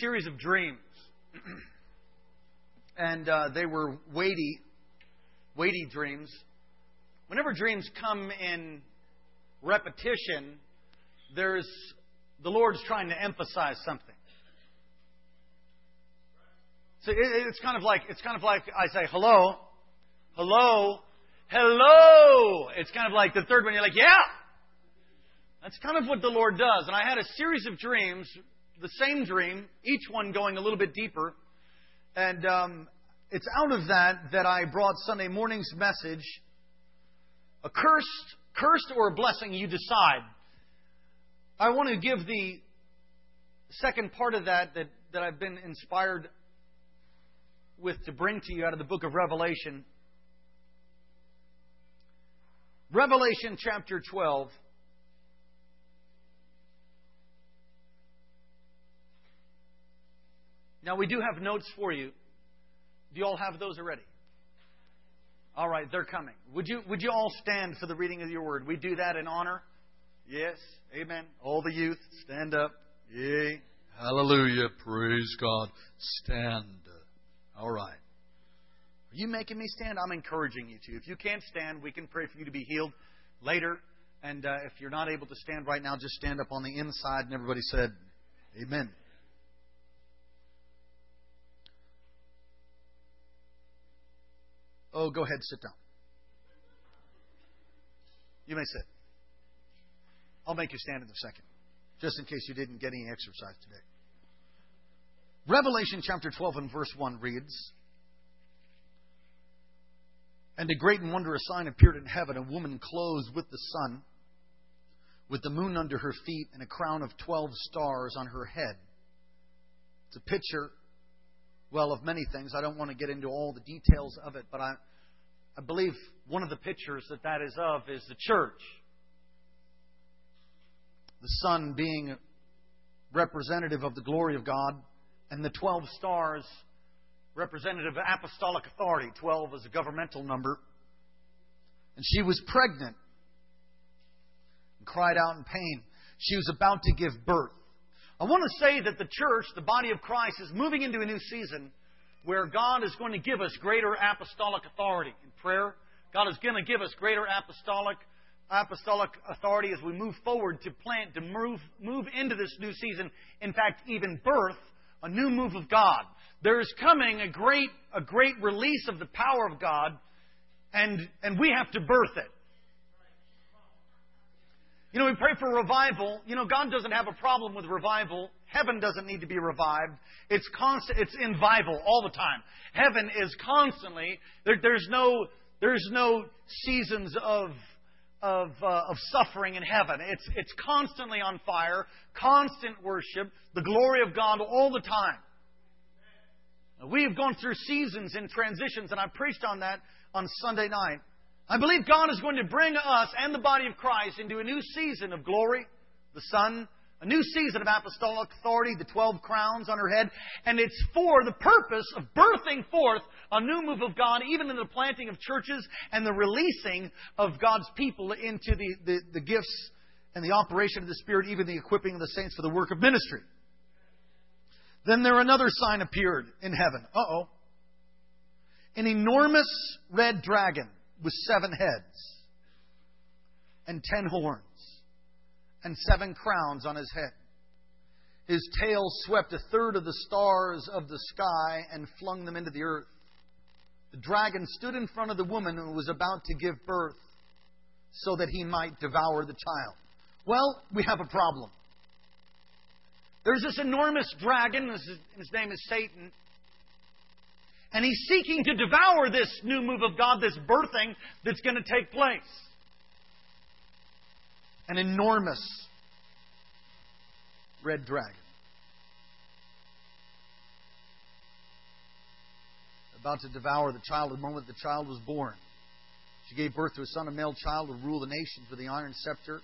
series of dreams, and uh, they were weighty, weighty dreams. Whenever dreams come in repetition, there's the Lord's trying to emphasize something. So it, it's kind of like it's kind of like I say hello, hello, hello. It's kind of like the third one. You're like, yeah. That's kind of what the Lord does. And I had a series of dreams, the same dream, each one going a little bit deeper. And um, it's out of that that I brought Sunday morning's message. A cursed, cursed or a blessing, you decide. I want to give the second part of that that, that I've been inspired with to bring to you out of the book of Revelation. Revelation chapter 12. Now, we do have notes for you. Do you all have those already? All right, they're coming. Would you, would you all stand for the reading of your word? We do that in honor. Yes. Amen. All the youth, stand up. Yay. Hallelujah. Praise God. Stand. All right. Are you making me stand? I'm encouraging you to. If you can't stand, we can pray for you to be healed later. And uh, if you're not able to stand right now, just stand up on the inside. And everybody said, Amen. Oh, go ahead, sit down. You may sit. I'll make you stand in a second, just in case you didn't get any exercise today. Revelation chapter 12 and verse 1 reads And a great and wondrous sign appeared in heaven a woman clothed with the sun, with the moon under her feet, and a crown of 12 stars on her head. It's a picture, well, of many things. I don't want to get into all the details of it, but I, I believe one of the pictures that that is of is the church the sun being representative of the glory of God, and the 12 stars representative of apostolic authority. 12 is a governmental number. And she was pregnant and cried out in pain. She was about to give birth. I want to say that the church, the body of Christ, is moving into a new season where God is going to give us greater apostolic authority in prayer. God is going to give us greater apostolic apostolic authority as we move forward to plant, to move, move into this new season. In fact, even birth a new move of God. There is coming a great, a great release of the power of God, and, and we have to birth it. You know, we pray for revival. You know, God doesn't have a problem with revival. Heaven doesn't need to be revived. It's constant. It's in vival all the time. Heaven is constantly. There, there's no. There's no seasons of of, uh, of suffering in heaven. It's, it's constantly on fire, constant worship, the glory of God all the time. We have gone through seasons and transitions, and I preached on that on Sunday night. I believe God is going to bring us and the body of Christ into a new season of glory, the sun, a new season of apostolic authority, the 12 crowns on her head, and it's for the purpose of birthing forth a new move of God, even in the planting of churches and the releasing of God's people into the, the, the gifts and the operation of the Spirit, even the equipping of the saints for the work of ministry. Then there another sign appeared in heaven. Uh oh. An enormous red dragon with seven heads and ten horns and seven crowns on his head. His tail swept a third of the stars of the sky and flung them into the earth. The dragon stood in front of the woman who was about to give birth so that he might devour the child. Well, we have a problem. There's this enormous dragon, his name is Satan, and he's seeking to devour this new move of God, this birthing that's going to take place an enormous red dragon. About to devour the child the moment the child was born. She gave birth to a son, a male child, to rule the nations with the iron scepter.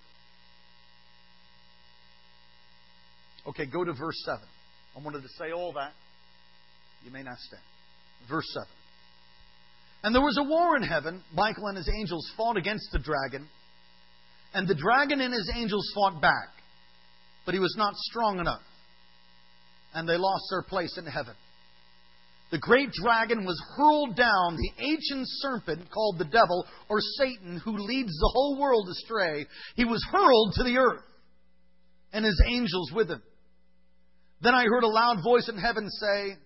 Okay, go to verse 7. I wanted to say all that. You may not stand. Verse 7. And there was a war in heaven. Michael and his angels fought against the dragon and the dragon and his angels fought back, but he was not strong enough. and they lost their place in heaven. The great dragon was hurled down, the ancient serpent called the devil or Satan, who leads the whole world astray. He was hurled to the earth, and his angels with him. Then I heard a loud voice in heaven say,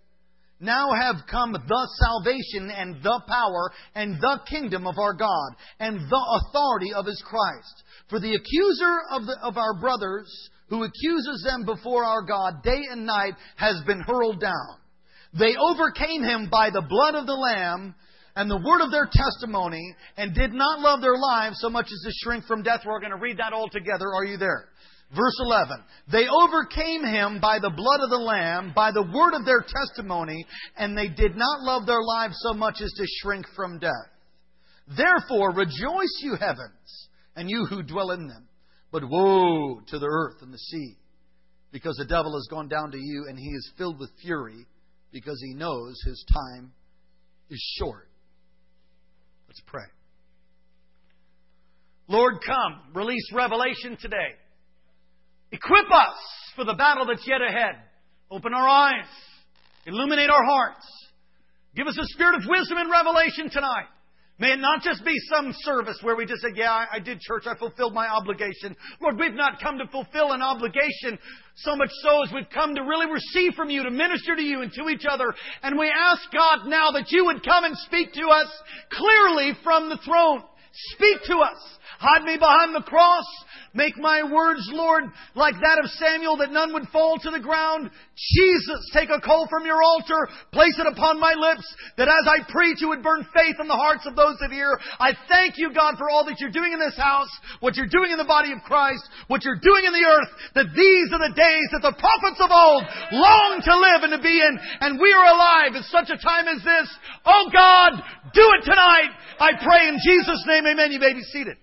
now have come the salvation and the power and the kingdom of our God and the authority of his Christ. For the accuser of, the, of our brothers, who accuses them before our God day and night, has been hurled down. They overcame him by the blood of the Lamb and the word of their testimony and did not love their lives so much as to shrink from death. We're going to read that all together. Are you there? Verse 11. They overcame him by the blood of the Lamb, by the word of their testimony, and they did not love their lives so much as to shrink from death. Therefore, rejoice, you heavens, and you who dwell in them. But woe to the earth and the sea, because the devil has gone down to you, and he is filled with fury, because he knows his time is short. Let's pray. Lord, come. Release revelation today. Equip us for the battle that's yet ahead. Open our eyes. Illuminate our hearts. Give us a spirit of wisdom and revelation tonight. May it not just be some service where we just say, yeah, I, did church, I fulfilled my obligation. Lord, we've not come to fulfill an obligation so much so as we've come to really receive from you, to minister to you and to each other. And we ask God now that you would come and speak to us clearly from the throne. Speak to us. Hide me behind the cross. Make my words, Lord, like that of Samuel, that none would fall to the ground. Jesus, take a coal from your altar, place it upon my lips, that as I preach, you would burn faith in the hearts of those that hear. I thank you, God, for all that you're doing in this house, what you're doing in the body of Christ, what you're doing in the earth, that these are the days that the prophets of old long to live and to be in, and we are alive at such a time as this. Oh God, do it tonight. I pray in Jesus' name, amen. You may be seated.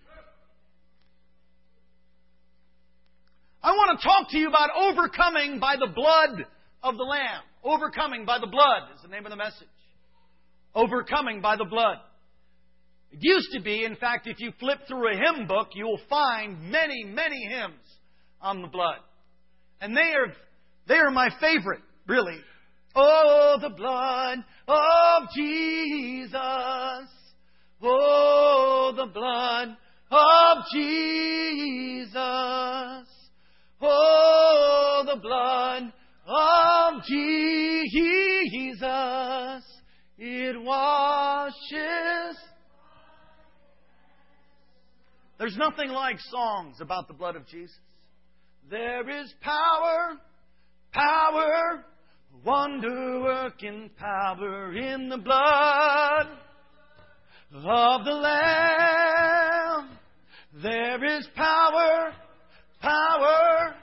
I want to talk to you about overcoming by the blood of the Lamb. Overcoming by the blood is the name of the message. Overcoming by the blood. It used to be, in fact, if you flip through a hymn book, you will find many, many hymns on the blood. And they are, they are my favorite, really. Oh, the blood of Jesus. Oh, the blood of Jesus. Oh, the blood of Jesus, it washes. There's nothing like songs about the blood of Jesus. There is power, power, wonder working power in the blood of the Lamb. There is power, Power,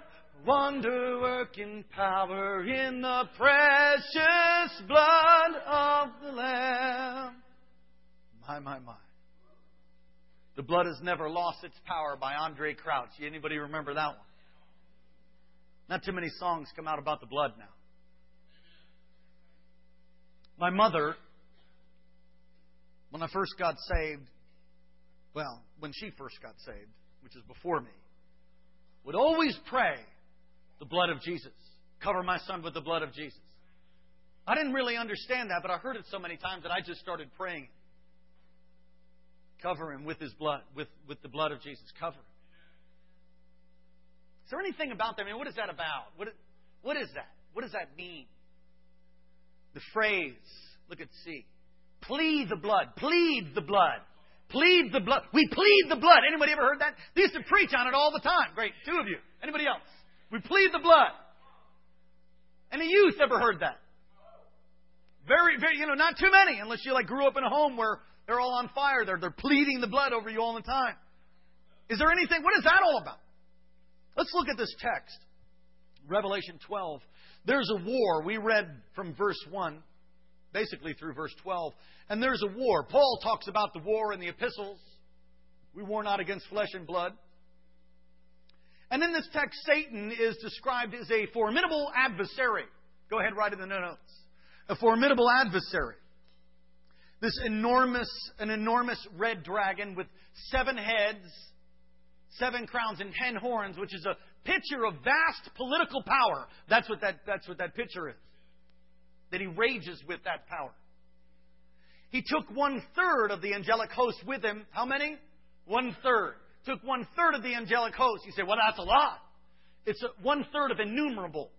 wonder working power in the precious blood of the Lamb. My, my, my. The blood has never lost its power by Andraé Crouch. Anybody remember that one? Not too many songs come out about the blood now. My mother, when I first got saved, well, when she first got saved, which is before me, would always pray the blood of Jesus. Cover my son with the blood of Jesus. I didn't really understand that, but I heard it so many times that I just started praying. Cover him with his blood, with, with the blood of Jesus. Cover him. Is there anything about that? I mean, what is that about? What, what is that? What does that mean? The phrase, look at C. Plead the blood. Plead the blood. Plead the blood. We plead the blood. Anybody ever heard that? They used to preach on it all the time. Great. Two of you. Anybody else? We plead the blood. Any youth ever heard that? Very, very, you know, not too many, unless you like grew up in a home where they're all on fire. They're, they're pleading the blood over you all the time. Is there anything, what is that all about? Let's look at this text. Revelation 12. There's a war. We read from verse 1 basically through verse 12. And there's a war. Paul talks about the war in the epistles. We war not against flesh and blood. And in this text, Satan is described as a formidable adversary. Go ahead, write in the notes. A formidable adversary. This enormous, an enormous red dragon with seven heads, seven crowns, and ten horns, which is a picture of vast political power. That's what that, that's what that picture is. That he rages with that power. He took one third of the angelic host with him. How many? One third. Took one third of the angelic host. You say, well, that's a lot. It's one third of innumerable.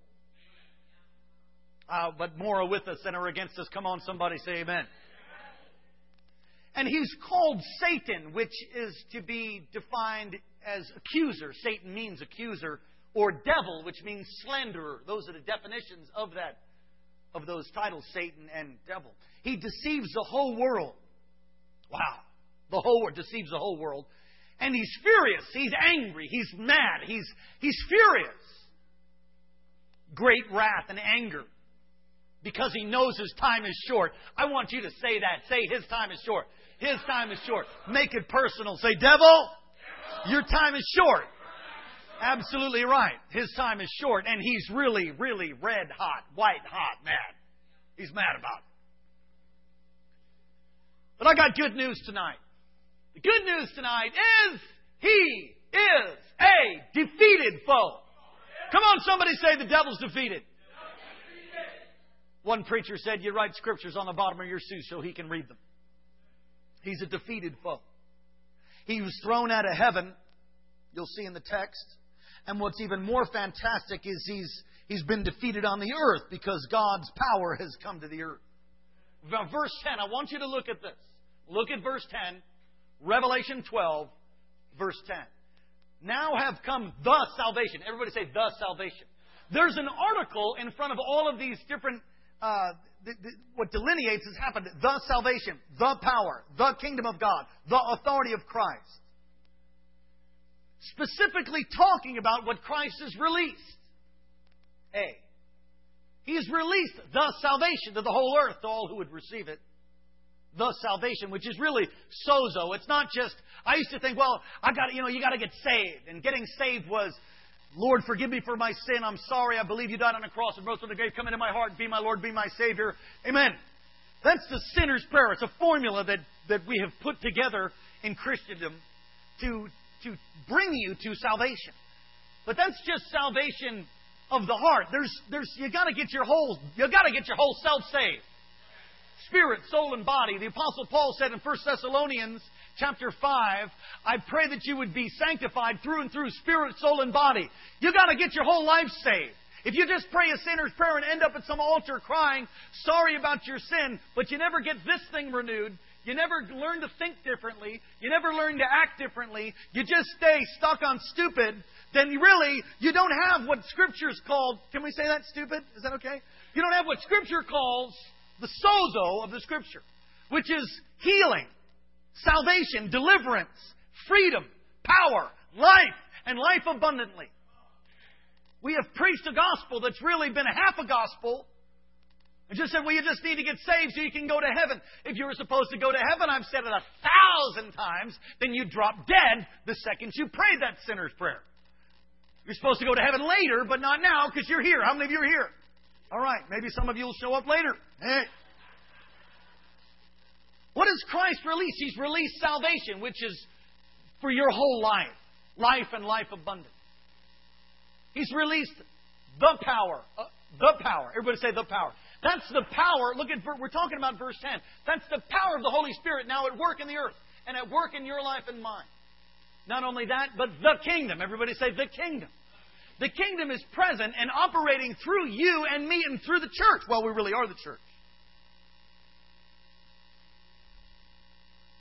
Uh, but more are with us than are against us. Come on, somebody say amen. And he's called Satan, which is to be defined as accuser. Satan means accuser, or devil, which means slanderer. Those are the definitions of that, of those titles, Satan and devil. He deceives the whole world. Wow. The whole world deceives the whole world. And he's furious. He's angry. He's mad. He's, he's furious. Great wrath and anger because he knows his time is short. I want you to say that. Say, his time is short. His time is short. Make it personal. Say, devil, your time is short. Absolutely right. His time is short, and he's really, really red hot, white hot, mad. He's mad about it. But I got good news tonight. The good news tonight is he is a defeated foe. Come on, somebody say the devil's defeated. One preacher said, You write scriptures on the bottom of your suit so he can read them. He's a defeated foe. He was thrown out of heaven, you'll see in the text. And what's even more fantastic is he's, he's been defeated on the earth because God's power has come to the earth. Now, verse 10, I want you to look at this. Look at verse 10, Revelation 12, verse 10. Now have come the salvation. Everybody say the salvation. There's an article in front of all of these different uh, the, the, what delineates has happened the salvation, the power, the kingdom of God, the authority of Christ. Specifically talking about what Christ has released. A. He has released the salvation to the whole earth, to all who would receive it. The salvation, which is really sozo. It's not just, I used to think, well, I got you know, you got to get saved. And getting saved was Lord, forgive me for my sin. I'm sorry. I believe you died on the cross and rose from the grave. Come into my heart. Be my Lord. Be my Savior. Amen. That's the sinner's prayer. It's a formula that, that we have put together in Christendom to, to bring you to salvation. But that's just salvation of the heart. There's, there's, you gotta get your whole, you gotta get your whole self saved. Spirit, soul, and body. The apostle Paul said in 1 Thessalonians chapter 5, I pray that you would be sanctified through and through, spirit, soul, and body. You got to get your whole life saved. If you just pray a sinner's prayer and end up at some altar crying, sorry about your sin, but you never get this thing renewed, you never learn to think differently, you never learn to act differently, you just stay stuck on stupid, then really, you don't have what Scripture's called, can we say that stupid? Is that okay? You don't have what Scripture calls the sozo of the Scripture, which is healing, salvation, deliverance, freedom, power, life, and life abundantly. We have preached a gospel that's really been a half a gospel. And just said, well, you just need to get saved so you can go to heaven. If you were supposed to go to heaven, I've said it a thousand times, then you drop dead the second you prayed that sinner's prayer. You're supposed to go to heaven later, but not now because you're here. How many of you are here? All right, maybe some of you will show up later. Hey. What does Christ release? He's released salvation, which is for your whole life, life and life abundant. He's released the power, uh, the power. Everybody say the power. That's the power. Look at we're talking about verse 10. That's the power of the Holy Spirit now at work in the earth and at work in your life and mine. Not only that, but the kingdom. Everybody say the kingdom. The kingdom is present and operating through you and me and through the church. Well, we really are the church.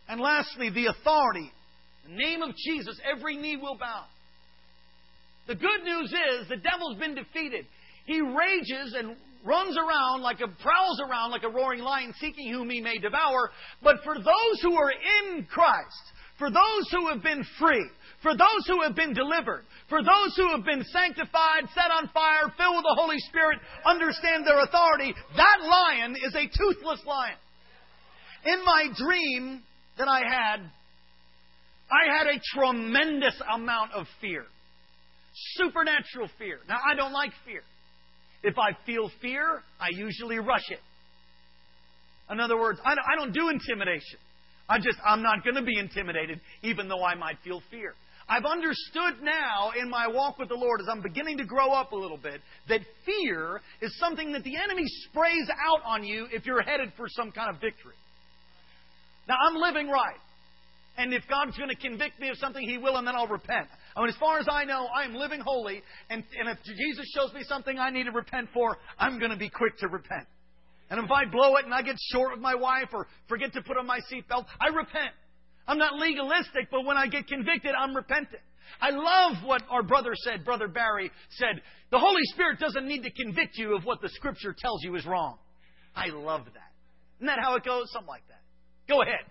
And lastly, the authority. The name of Jesus, every knee will bow. The good news is the devil's been defeated. He rages and runs around like a prowls around like a roaring lion seeking whom he may devour. But for those who are in Christ, for those who have been free, for those who have been delivered, for those who have been sanctified, set on fire, filled with the Holy Spirit, understand their authority, that lion is a toothless lion. In my dream, that I had, I had a tremendous amount of fear. Supernatural fear. Now, I don't like fear. If I feel fear, I usually rush it. In other words, I don't do intimidation. I just, I'm not going to be intimidated, even though I might feel fear. I've understood now in my walk with the Lord as I'm beginning to grow up a little bit that fear is something that the enemy sprays out on you if you're headed for some kind of victory. Now, I'm living right. And if God's going to convict me of something, He will, and then I'll repent. I mean, as far as I know, I'm living holy, and, and if Jesus shows me something I need to repent for, I'm going to be quick to repent. And if I blow it and I get short with my wife or forget to put on my seatbelt, I repent. I'm not legalistic, but when I get convicted, I'm repentant. I love what our brother said, Brother Barry said. The Holy Spirit doesn't need to convict you of what the Scripture tells you is wrong. I love that. Isn't that how it goes? Something like that. Go ahead.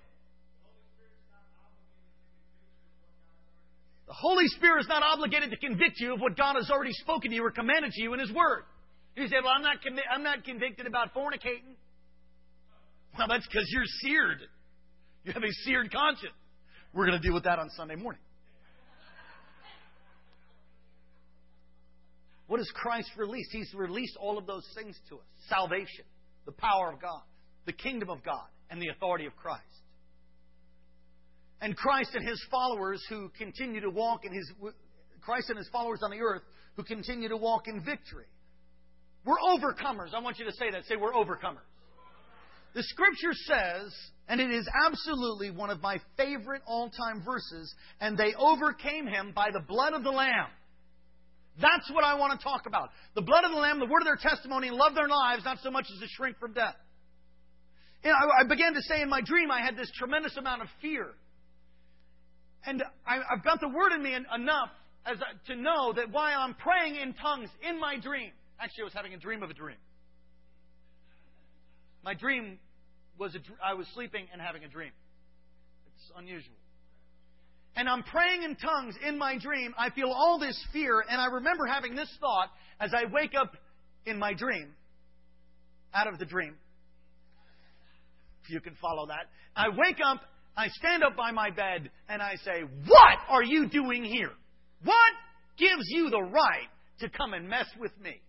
The Holy Spirit is not obligated to convict you of what God has already spoken to you or commanded to you in His Word. You say, "Well, I'm not convi- I'm not convicted about fornicating." Well, that's because you're seared. You have a seared conscience. We're going to deal with that on Sunday morning. What has Christ released? He's released all of those things to us salvation, the power of God, the kingdom of God, and the authority of Christ. And Christ and his followers who continue to walk in his Christ and his followers on the earth who continue to walk in victory. We're overcomers. I want you to say that. Say we're overcomers. The scripture says, and it is absolutely one of my favorite all time verses, and they overcame him by the blood of the Lamb. That's what I want to talk about. The blood of the Lamb, the word of their testimony, and love their lives, not so much as to shrink from death. Know, I began to say in my dream I had this tremendous amount of fear. And I, have got the word in me enough as to know that while I'm praying in tongues in my dream, actually I was having a dream of a dream. My dream was a, I was sleeping and having a dream. It's unusual. And I'm praying in tongues in my dream. I feel all this fear, and I remember having this thought as I wake up in my dream, out of the dream. If you can follow that. I wake up, I stand up by my bed, and I say, What are you doing here? What gives you the right to come and mess with me?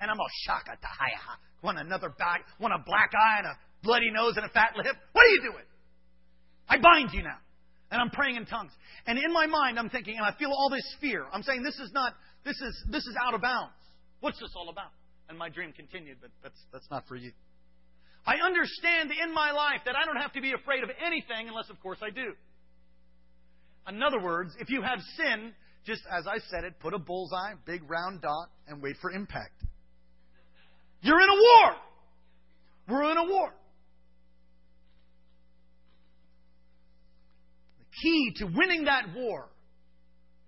And I'm all shaka tahaya. Want another back, want a black eye and a bloody nose and a fat lip? What are you doing? I bind you now. And I'm praying in tongues. And in my mind, I'm thinking, and I feel all this fear. I'm saying, this is not, this is, this is out of bounds. What's this all about? And my dream continued, but that's, that's not for you. I understand in my life that I don't have to be afraid of anything unless, of course, I do. In other words, if you have sin, just as I said it, put a bullseye, big round dot, and wait for impact. You're in a war. We're in a war. The key to winning that war,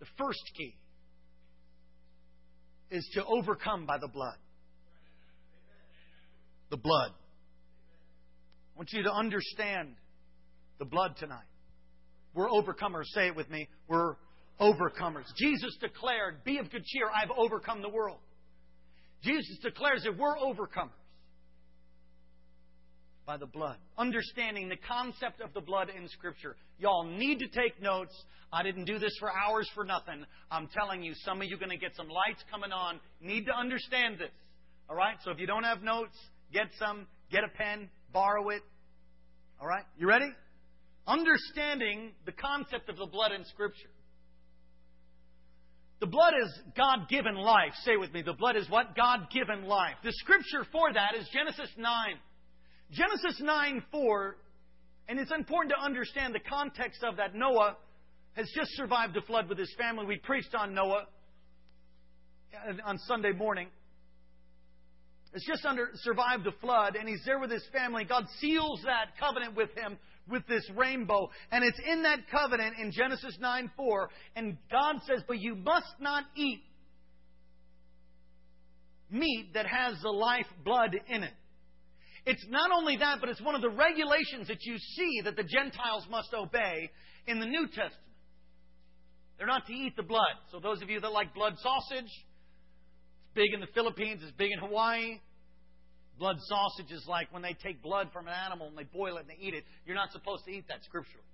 the first key, is to overcome by the blood. The blood. I want you to understand the blood tonight. We're overcomers. Say it with me. We're overcomers. Jesus declared, Be of good cheer. I've overcome the world. Jesus declares that we're overcomers by the blood. Understanding the concept of the blood in Scripture. Y'all need to take notes. I didn't do this for hours for nothing. I'm telling you, some of you are going to get some lights coming on. Need to understand this. All right? So if you don't have notes, get some, get a pen, borrow it. All right? You ready? Understanding the concept of the blood in Scripture. The blood is God given life. Say with me. The blood is what? God given life. The scripture for that is Genesis 9. Genesis 9 4, and it's important to understand the context of that. Noah has just survived the flood with his family. We preached on Noah on Sunday morning. Has just under, survived the flood, and he's there with his family. God seals that covenant with him with this rainbow. And it's in that covenant in Genesis 9 4. And God says, But you must not eat meat that has the life blood in it. It's not only that, but it's one of the regulations that you see that the Gentiles must obey in the New Testament. They're not to eat the blood. So, those of you that like blood sausage, big in the Philippines, it's big in Hawaii. Blood sausage is like when they take blood from an animal and they boil it and they eat it. You're not supposed to eat that scripturally.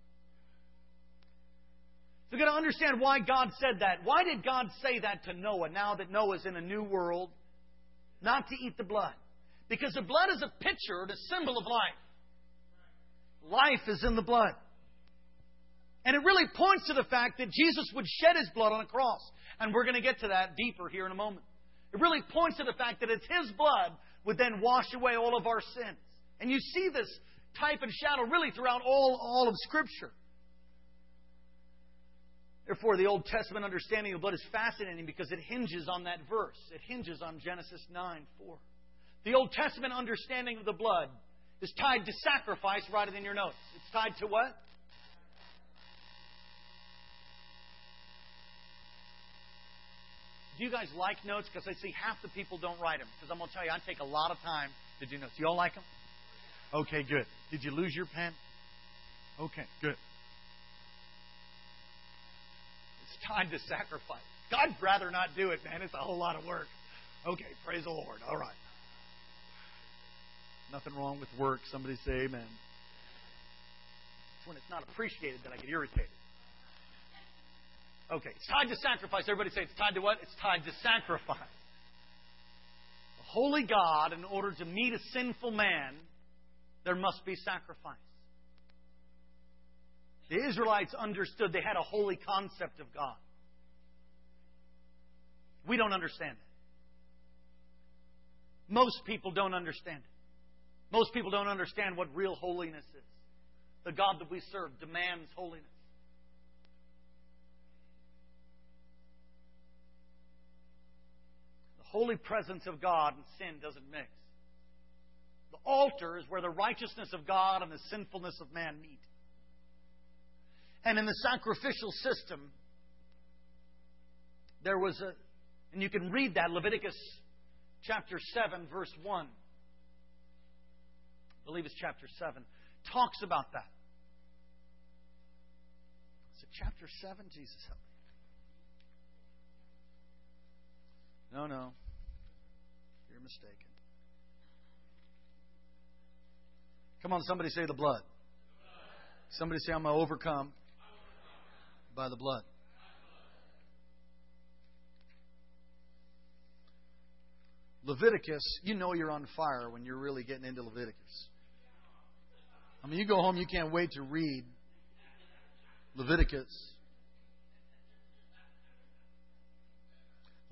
So you've got to understand why God said that. Why did God say that to Noah now that Noah's in a new world? Not to eat the blood. Because the blood is a picture, a symbol of life. Life is in the blood. And it really points to the fact that Jesus would shed his blood on a cross. And we're going to get to that deeper here in a moment. It really points to the fact that it's his blood would then wash away all of our sins. And you see this type and shadow really throughout all, all of Scripture. Therefore, the Old Testament understanding of blood is fascinating because it hinges on that verse. It hinges on Genesis 9 4. The Old Testament understanding of the blood is tied to sacrifice, it in your notes. It's tied to what? Do you guys like notes? Because I see half the people don't write them. Because I'm going to tell you, I take a lot of time to do notes. You all like them? Okay, good. Did you lose your pen? Okay, good. It's time to sacrifice. God'd rather not do it, man. It's a whole lot of work. Okay, praise the Lord. All right. Nothing wrong with work. Somebody say amen. It's when it's not appreciated that I get irritated. Okay, it's tied to sacrifice. Everybody say it's tied to what? It's tied to sacrifice. A holy God, in order to meet a sinful man, there must be sacrifice. The Israelites understood they had a holy concept of God. We don't understand it. Most people don't understand it. Most people don't understand what real holiness is. The God that we serve demands holiness. Holy presence of God and sin doesn't mix. The altar is where the righteousness of God and the sinfulness of man meet. And in the sacrificial system, there was a, and you can read that, Leviticus chapter 7, verse 1. I believe it's chapter 7. Talks about that. Is it chapter 7? Jesus help me. No, no. You're mistaken. Come on, somebody say the blood. Somebody say, I'm overcome by the blood. Leviticus, you know you're on fire when you're really getting into Leviticus. I mean, you go home, you can't wait to read Leviticus.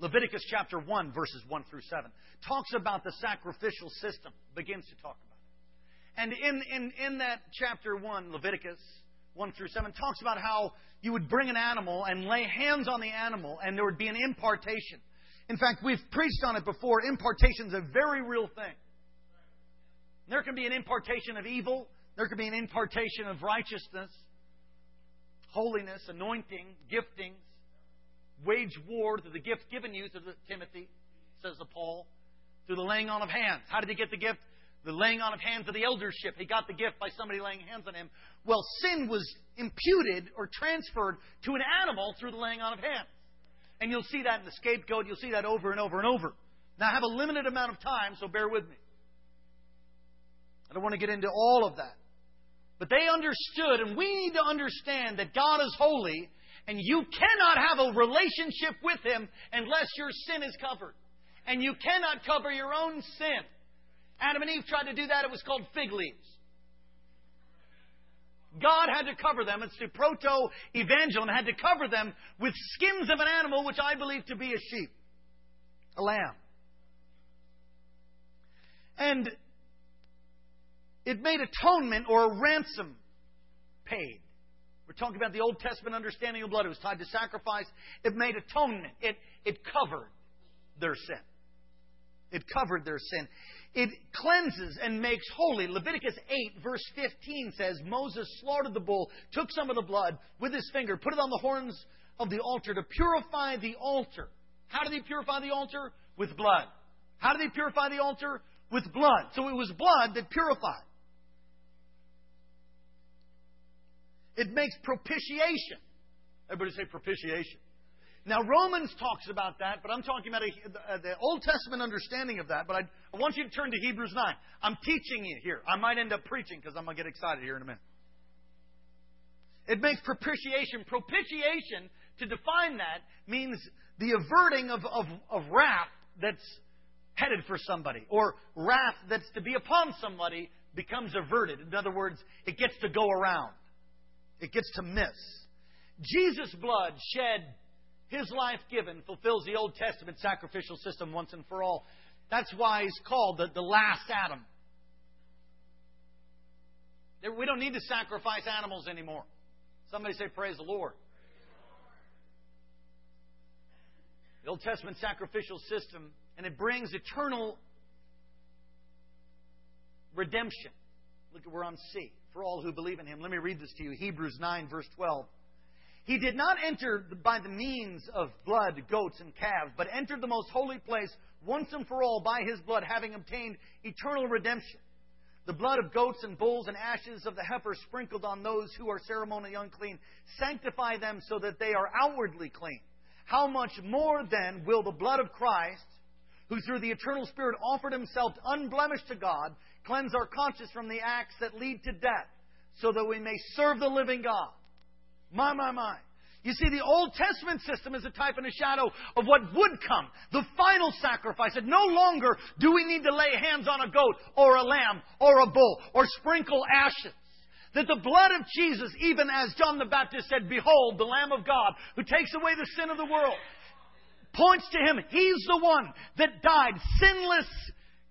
Leviticus chapter 1, verses 1 through 7, talks about the sacrificial system, begins to talk about it. And in, in, in that chapter 1, Leviticus 1 through 7, talks about how you would bring an animal and lay hands on the animal, and there would be an impartation. In fact, we've preached on it before. Impartation is a very real thing. There can be an impartation of evil, there can be an impartation of righteousness, holiness, anointing, giftings. Wage war through the gift given you to Timothy, says the Paul, through the laying on of hands. How did he get the gift? the laying on of hands of the eldership. He got the gift by somebody laying hands on him. Well, sin was imputed or transferred to an animal through the laying on of hands. And you'll see that in the scapegoat. You'll see that over and over and over. Now, I have a limited amount of time, so bear with me. I don't want to get into all of that. But they understood, and we need to understand that God is holy, and you cannot have a relationship with Him unless your sin is covered. And you cannot cover your own sin. Adam and Eve tried to do that, it was called fig leaves. God had to cover them. It's the proto evangelium had to cover them with skins of an animal, which I believe to be a sheep, a lamb. And it made atonement or a ransom paid. We're talking about the Old Testament understanding of blood. It was tied to sacrifice. It made atonement. It, it covered their sin. It covered their sin. It cleanses and makes holy. Leviticus 8, verse 15 says Moses slaughtered the bull, took some of the blood with his finger, put it on the horns of the altar to purify the altar. How did he purify the altar? With blood. How did he purify the altar? With blood. So it was blood that purified. It makes propitiation. Everybody say propitiation. Now, Romans talks about that, but I'm talking about a, uh, the Old Testament understanding of that. But I, I want you to turn to Hebrews 9. I'm teaching you here. I might end up preaching because I'm going to get excited here in a minute. It makes propitiation. Propitiation, to define that, means the averting of, of, of wrath that's headed for somebody, or wrath that's to be upon somebody becomes averted. In other words, it gets to go around, it gets to miss. Jesus' blood shed, his life given, fulfills the Old Testament sacrificial system once and for all. That's why he's called the, the last Adam. We don't need to sacrifice animals anymore. Somebody say, Praise the Lord. The Old Testament sacrificial system, and it brings eternal redemption. Look, we're on C. For all who believe in him. Let me read this to you. Hebrews 9, verse 12. He did not enter by the means of blood, goats, and calves, but entered the most holy place once and for all by his blood, having obtained eternal redemption. The blood of goats and bulls and ashes of the heifer sprinkled on those who are ceremonially unclean sanctify them so that they are outwardly clean. How much more then will the blood of Christ, who through the eternal Spirit offered himself unblemished to God, cleanse our conscience from the acts that lead to death, so that we may serve the living God? My, my, my. You see, the Old Testament system is a type and a shadow of what would come, the final sacrifice. That no longer do we need to lay hands on a goat or a lamb or a bull or sprinkle ashes. That the blood of Jesus, even as John the Baptist said, Behold, the Lamb of God who takes away the sin of the world, points to him. He's the one that died sinless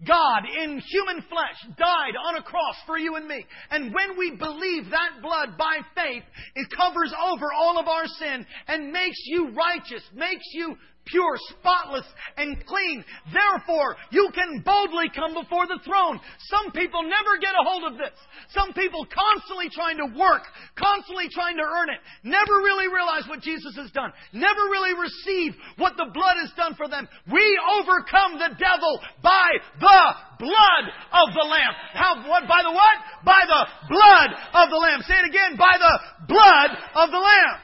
God in human flesh died on a cross for you and me. And when we believe that blood by faith, it covers over all of our sin and makes you righteous, makes you pure, spotless, and clean. Therefore, you can boldly come before the throne. Some people never get a hold of this. Some people constantly trying to work, constantly trying to earn it, never really realize what Jesus has done, never really receive what the blood has done for them. We overcome the devil by the blood of the Lamb. How, what, by the what? By the blood of the Lamb. Say it again, by the blood of the Lamb.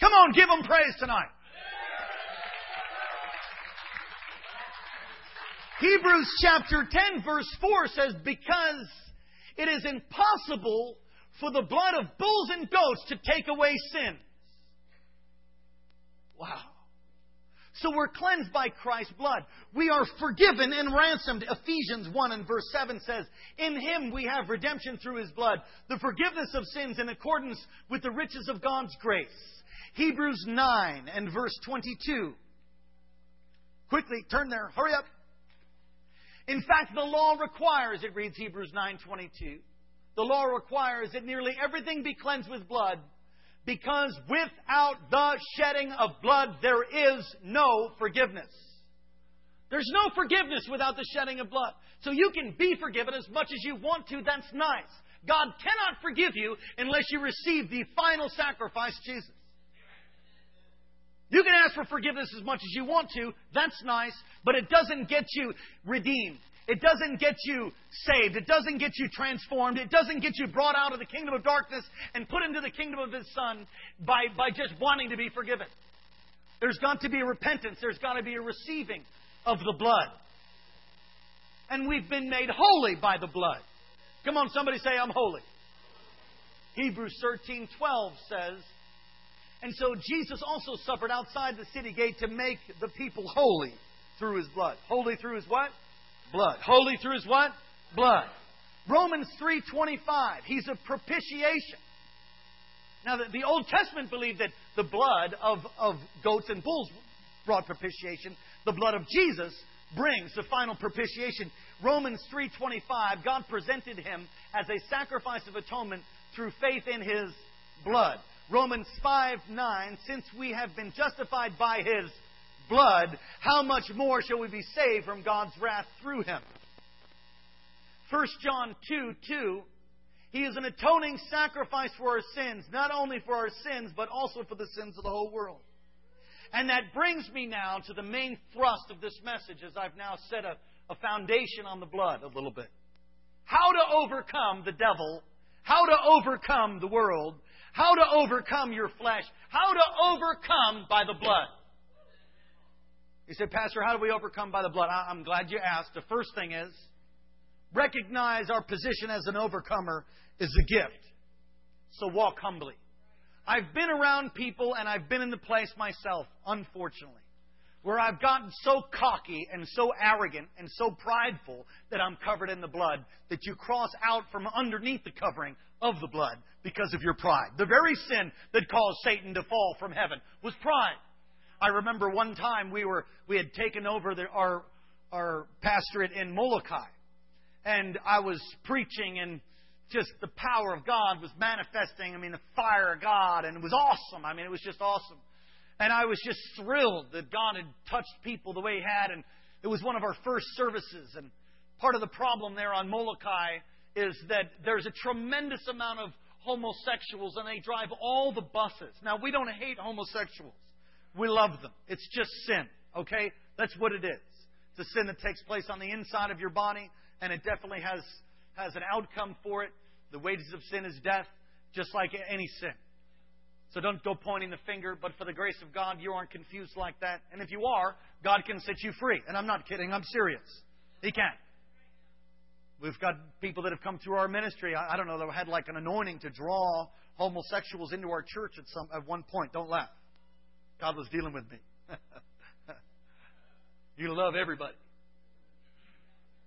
Come on, give them praise tonight. Hebrews chapter 10 verse 4 says, because it is impossible for the blood of bulls and goats to take away sin. Wow. So we're cleansed by Christ's blood. We are forgiven and ransomed. Ephesians 1 and verse 7 says, In Him we have redemption through His blood, the forgiveness of sins in accordance with the riches of God's grace. Hebrews 9 and verse 22. Quickly, turn there. Hurry up. In fact, the law requires, it reads Hebrews 9:22. The law requires that nearly everything be cleansed with blood, because without the shedding of blood there is no forgiveness. There's no forgiveness without the shedding of blood. So you can be forgiven as much as you want to, that's nice. God cannot forgive you unless you receive the final sacrifice, Jesus. You can ask for forgiveness as much as you want to. That's nice. But it doesn't get you redeemed. It doesn't get you saved. It doesn't get you transformed. It doesn't get you brought out of the kingdom of darkness and put into the kingdom of His Son by, by just wanting to be forgiven. There's got to be a repentance. There's got to be a receiving of the blood. And we've been made holy by the blood. Come on, somebody say, I'm holy. Hebrews 13 12 says, and so Jesus also suffered outside the city gate to make the people holy through his blood. Holy through his what? Blood. Holy through his what? Blood. Romans 3:25. He's a propitiation. Now, the, the Old Testament believed that the blood of, of goats and bulls brought propitiation. The blood of Jesus brings the final propitiation. Romans 3:25. God presented him as a sacrifice of atonement through faith in his blood. Romans 5:9, since we have been justified by his blood, how much more shall we be saved from God's wrath through him? 1 John 2 2, he is an atoning sacrifice for our sins, not only for our sins, but also for the sins of the whole world. And that brings me now to the main thrust of this message as I've now set a, a foundation on the blood a little bit. How to overcome the devil, how to overcome the world, how to overcome your flesh. How to overcome by the blood. He said, Pastor, how do we overcome by the blood? I'm glad you asked. The first thing is recognize our position as an overcomer is a gift. So walk humbly. I've been around people and I've been in the place myself, unfortunately, where I've gotten so cocky and so arrogant and so prideful that I'm covered in the blood, that you cross out from underneath the covering of the blood because of your pride. The very sin that caused Satan to fall from heaven was pride. I remember one time we were we had taken over the, our our pastorate in Molokai, and I was preaching and just the power of God was manifesting. I mean, the fire of God, and it was awesome. I mean, it was just awesome. And I was just thrilled that God had touched people the way He had. And it was one of our first services. And part of the problem there on Molokai is that there's a tremendous amount of homosexuals and they drive all the buses. Now, we don't hate homosexuals, we love them. It's just sin, okay? That's what it is. It's a sin that takes place on the inside of your body, and it definitely has, has an outcome for it. The wages of sin is death, just like any sin. So don't go pointing the finger, but for the grace of God, you aren't confused like that. And if you are, God can set you free. And I'm not kidding, I'm serious. He can. We've got people that have come through our ministry. I, I don't know, that had like an anointing to draw homosexuals into our church at some at one point. Don't laugh. God was dealing with me. you love everybody.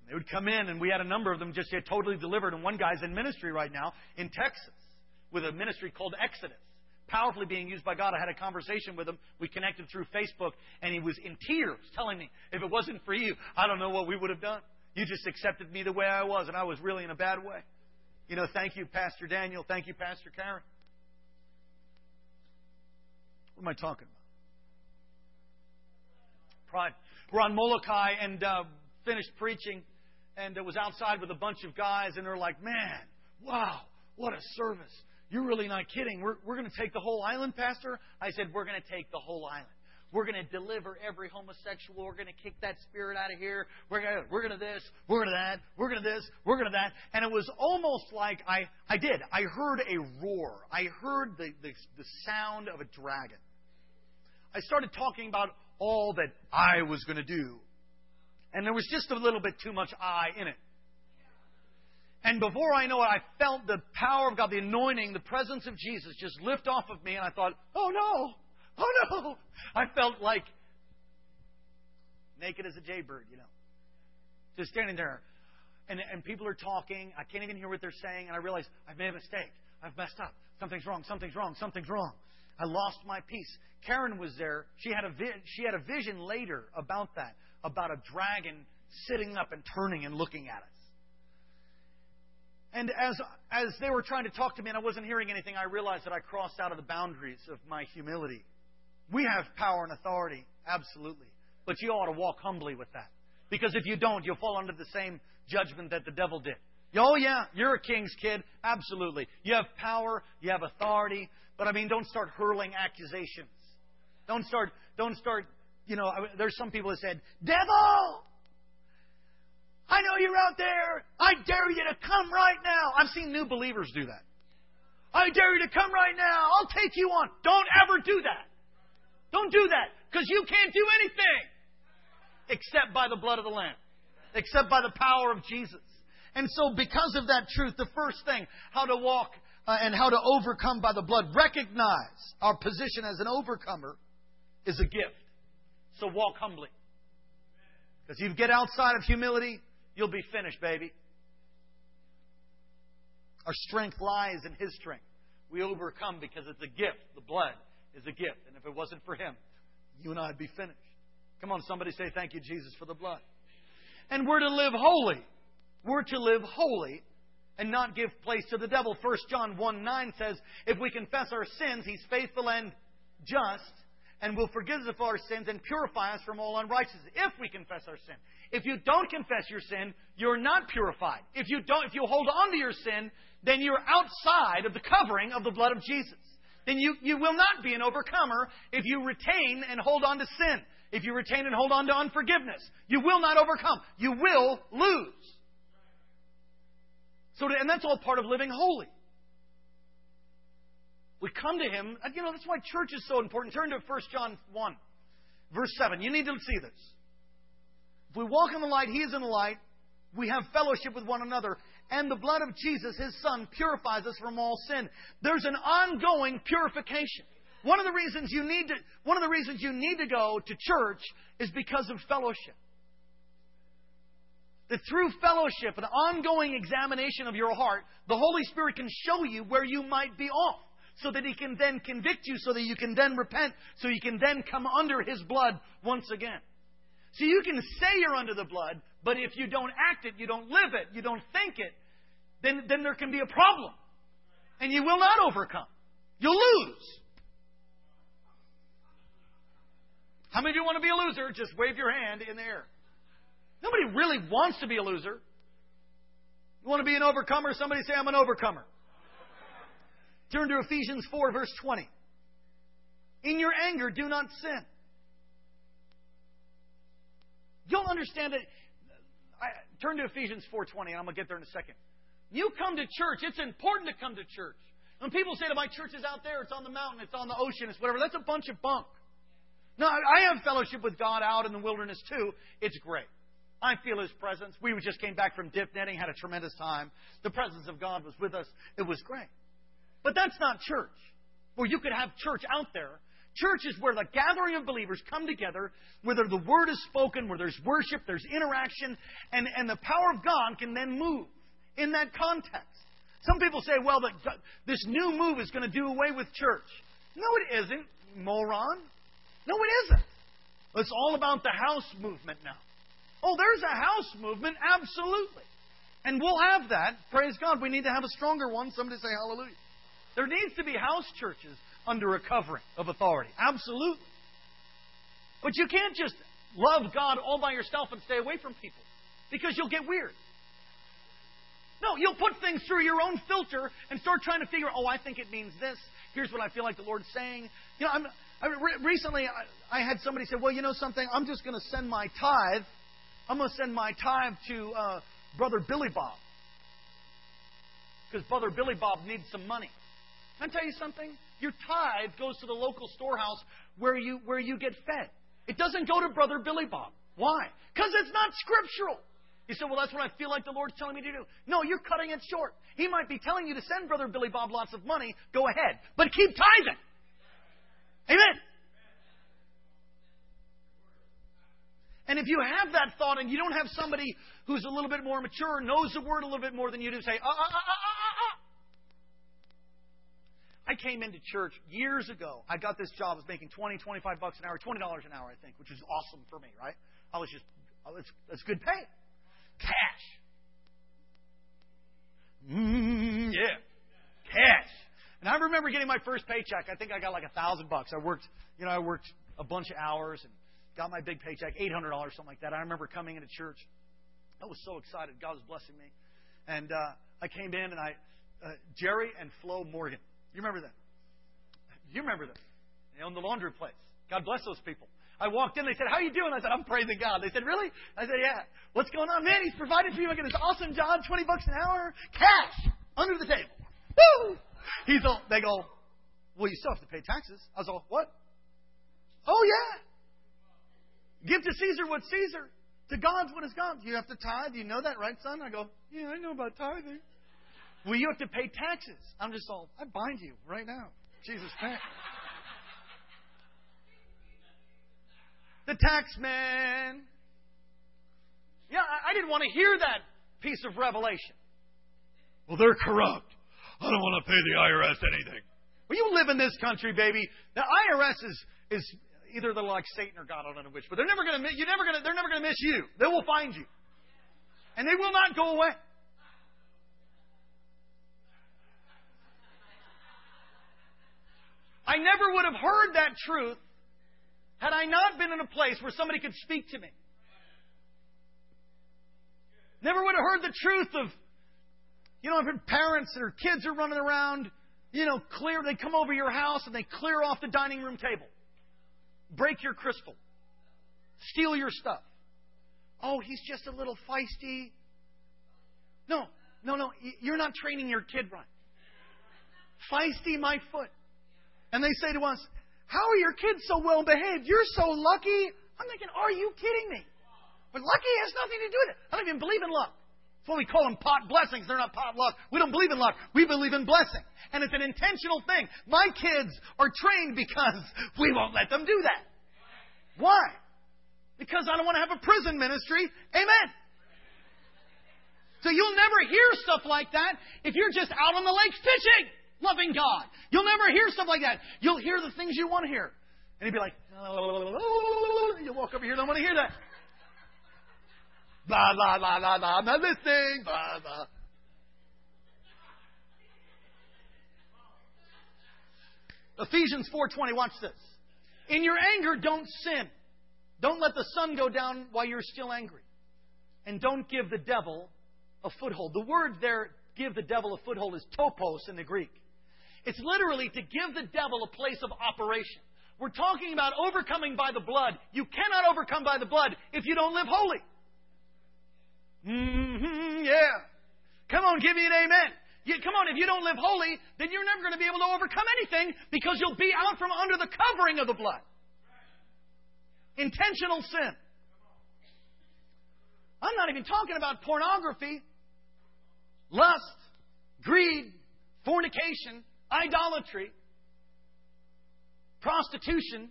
They would come in, and we had a number of them just get totally delivered. And one guy's in ministry right now in Texas with a ministry called Exodus powerfully being used by God. I had a conversation with him. We connected through Facebook, and he was in tears telling me, if it wasn't for you, I don't know what we would have done. You just accepted me the way I was, and I was really in a bad way. You know, thank you, Pastor Daniel. Thank you, Pastor Karen. What am I talking about? Pride. We're on Molokai and uh, finished preaching, and it was outside with a bunch of guys, and they're like, man, wow, what a service. You're really not kidding. We're, we're going to take the whole island, Pastor? I said, We're going to take the whole island. We're going to deliver every homosexual. We're going to kick that spirit out of here. We're going to, we're going to this. We're going to that. We're going to this. We're going to that. And it was almost like I, I did. I heard a roar. I heard the, the, the sound of a dragon. I started talking about all that I was going to do. And there was just a little bit too much I in it. And before I know it, I felt the power of God, the anointing, the presence of Jesus just lift off of me. And I thought, oh no, oh no. I felt like naked as a jaybird, you know. Just standing there. And, and people are talking. I can't even hear what they're saying. And I realize I've made a mistake. I've messed up. Something's wrong. Something's wrong. Something's wrong. I lost my peace. Karen was there. She had a vi- she had a vision later about that, about a dragon sitting up and turning and looking at us. And as, as they were trying to talk to me and I wasn't hearing anything, I realized that I crossed out of the boundaries of my humility. We have power and authority, absolutely. But you ought to walk humbly with that. Because if you don't, you'll fall under the same judgment that the devil did. Oh, yeah, you're a king's kid. Absolutely. You have power, you have authority. But I mean, don't start hurling accusations. Don't start, don't start, you know, there's some people that said, Devil! I know you're out there. I dare you to come right now. I've seen new believers do that. I dare you to come right now. I'll take you on. Don't ever do that. Don't do that because you can't do anything except by the blood of the Lamb, except by the power of Jesus. And so, because of that truth, the first thing, how to walk uh, and how to overcome by the blood, recognize our position as an overcomer is a gift. So, walk humbly. Because if you get outside of humility, You'll be finished, baby. Our strength lies in His strength. We overcome because it's a gift. The blood is a gift. And if it wasn't for Him, you and I would be finished. Come on, somebody say thank you, Jesus, for the blood. And we're to live holy. We're to live holy and not give place to the devil. 1 John 1 9 says, If we confess our sins, He's faithful and just and will forgive us of our sins and purify us from all unrighteousness if we confess our sin. If you don't confess your sin, you're not purified. If you don't, if you hold on to your sin, then you're outside of the covering of the blood of Jesus. Then you, you will not be an overcomer if you retain and hold on to sin. If you retain and hold on to unforgiveness, you will not overcome. You will lose. So, and that's all part of living holy. We come to Him. You know, that's why church is so important. Turn to 1 John 1, verse 7. You need to see this. If we walk in the light, He is in the light. We have fellowship with one another. And the blood of Jesus, His Son, purifies us from all sin. There's an ongoing purification. One of the reasons you need to one of the reasons you need to go to church is because of fellowship. That through fellowship, and ongoing examination of your heart, the Holy Spirit can show you where you might be off. So that He can then convict you, so that you can then repent, so you can then come under His blood once again. So you can say you're under the blood, but if you don't act it, you don't live it, you don't think it, then, then there can be a problem. And you will not overcome. You'll lose. How many of you want to be a loser? Just wave your hand in the air. Nobody really wants to be a loser. You want to be an overcomer? Somebody say, I'm an overcomer. Turn to Ephesians 4, verse 20. In your anger, do not sin. You'll understand it. I, turn to Ephesians 4.20, and I'm going to get there in a second. You come to church. It's important to come to church. When people say to my church is out there, it's on the mountain, it's on the ocean, it's whatever, that's a bunch of bunk. No, I have fellowship with God out in the wilderness too. It's great. I feel His presence. We just came back from dip netting, had a tremendous time. The presence of God was with us. It was great. But that's not church. Where you could have church out there. Church is where the gathering of believers come together, where the word is spoken, where there's worship, there's interaction, and, and the power of God can then move in that context. Some people say, well, the, this new move is going to do away with church. No, it isn't, moron. No, it isn't. It's all about the house movement now. Oh, there's a house movement, absolutely. And we'll have that. Praise God. We need to have a stronger one. Somebody say hallelujah. There needs to be house churches under a covering of authority. Absolutely. But you can't just love God all by yourself and stay away from people because you'll get weird. No, you'll put things through your own filter and start trying to figure, oh, I think it means this. Here's what I feel like the Lord's saying. You know, I'm, I, recently I, I had somebody say, well, you know something, I'm just going to send my tithe I'm going to send my tithe to uh, Brother Billy Bob. Because Brother Billy Bob needs some money. Can I tell you something? Your tithe goes to the local storehouse where you, where you get fed. It doesn't go to Brother Billy Bob. Why? Because it's not scriptural. You say, well, that's what I feel like the Lord's telling me to do. No, you're cutting it short. He might be telling you to send Brother Billy Bob lots of money. Go ahead. But keep tithing. Amen. And if you have that thought and you don't have somebody who's a little bit more mature, knows the word a little bit more than you do, say, ah, ah, ah, ah, ah. I came into church years ago. I got this job. I was making 20, 25 bucks an hour, $20 an hour, I think, which is awesome for me, right? I was just, it's, it's good pay. Cash. Mm, yeah. Cash. And I remember getting my first paycheck. I think I got like a thousand bucks. I worked, you know, I worked a bunch of hours and got my big paycheck, $800, something like that. I remember coming into church. I was so excited. God was blessing me. And uh, I came in and I, uh, Jerry and Flo Morgan. You remember them? You remember them? They own the laundry place. God bless those people. I walked in. They said, "How you doing?" I said, "I'm praising God." They said, "Really?" I said, "Yeah." What's going on, man? He's provided for you. I get this awesome job, twenty bucks an hour, cash under the table. Woo! He's all. They go, "Well, you still have to pay taxes." I was all, "What?" Oh yeah. Give to Caesar what's Caesar. To God's what is God's. You have to tithe. You know that, right, son? I go, yeah, I know about tithing. Well, you have to pay taxes. I'm just all, I bind you right now. Jesus' name. the tax man. Yeah, I, I didn't want to hear that piece of revelation. Well, they're corrupt. I don't want to pay the IRS anything. Well, you live in this country, baby. The IRS is, is either they're like Satan or God, I don't know which, but they're never going to you never going to they're never going to miss you. They will find you, and they will not go away. I never would have heard that truth had I not been in a place where somebody could speak to me. Never would have heard the truth of, you know, heard parents their kids are running around, you know, clear, they come over your house and they clear off the dining room table break your crystal, steal your stuff. Oh, he's just a little feisty. No, no, no. You're not training your kid right. Feisty, my foot. And they say to us, How are your kids so well behaved? You're so lucky. I'm thinking, Are you kidding me? But lucky has nothing to do with it. I don't even believe in luck. That's why we call them pot blessings. They're not pot luck. We don't believe in luck. We believe in blessing. And it's an intentional thing. My kids are trained because we won't let them do that. Why? Because I don't want to have a prison ministry. Amen. So you'll never hear stuff like that if you're just out on the lake fishing, loving God. You'll never hear stuff like that. You'll hear the things you want to hear. And he'd be like, you walk over here, don't want to hear that. Blah, blah, blah, blah, blah. I'm not listening. Blah, blah. Ephesians 4:20 watch this. In your anger don't sin. Don't let the sun go down while you're still angry. And don't give the devil a foothold. The word there give the devil a foothold is topos in the Greek. It's literally to give the devil a place of operation. We're talking about overcoming by the blood. You cannot overcome by the blood if you don't live holy. Mm-hmm, yeah. Come on, give me an amen. You, come on, if you don't live holy, then you're never going to be able to overcome anything because you'll be out from under the covering of the blood. Intentional sin. I'm not even talking about pornography, lust, greed, fornication, idolatry, prostitution,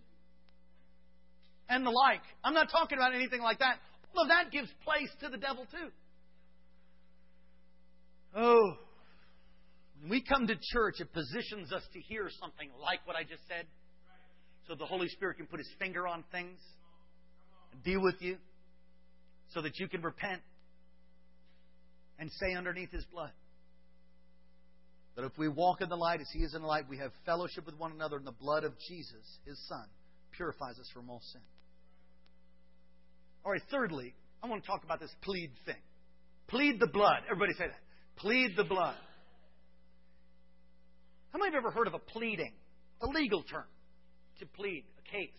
and the like. I'm not talking about anything like that. Of that gives place to the devil, too. Oh, when we come to church, it positions us to hear something like what I just said. So the Holy Spirit can put his finger on things and deal with you so that you can repent and say underneath his blood that if we walk in the light as he is in the light, we have fellowship with one another, and the blood of Jesus, his Son, purifies us from all sin. All right, thirdly, I want to talk about this plead thing. Plead the blood. Everybody say that. Plead the blood. How many have ever heard of a pleading? A legal term to plead a case.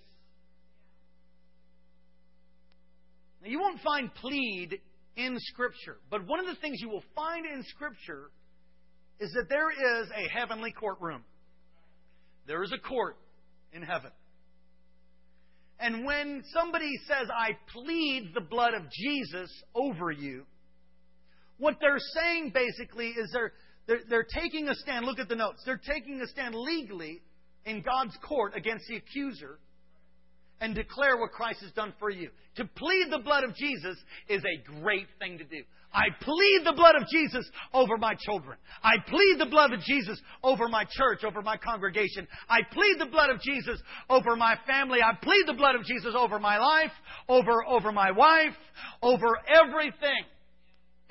Now, you won't find plead in Scripture, but one of the things you will find in Scripture is that there is a heavenly courtroom. There is a court in heaven. And when somebody says, I plead the blood of Jesus over you, what they're saying basically is they're, they're, they're taking a stand. Look at the notes. They're taking a stand legally in God's court against the accuser and declare what Christ has done for you. To plead the blood of Jesus is a great thing to do. I plead the blood of Jesus over my children. I plead the blood of Jesus over my church, over my congregation. I plead the blood of Jesus over my family. I plead the blood of Jesus over my life, over, over my wife, over everything.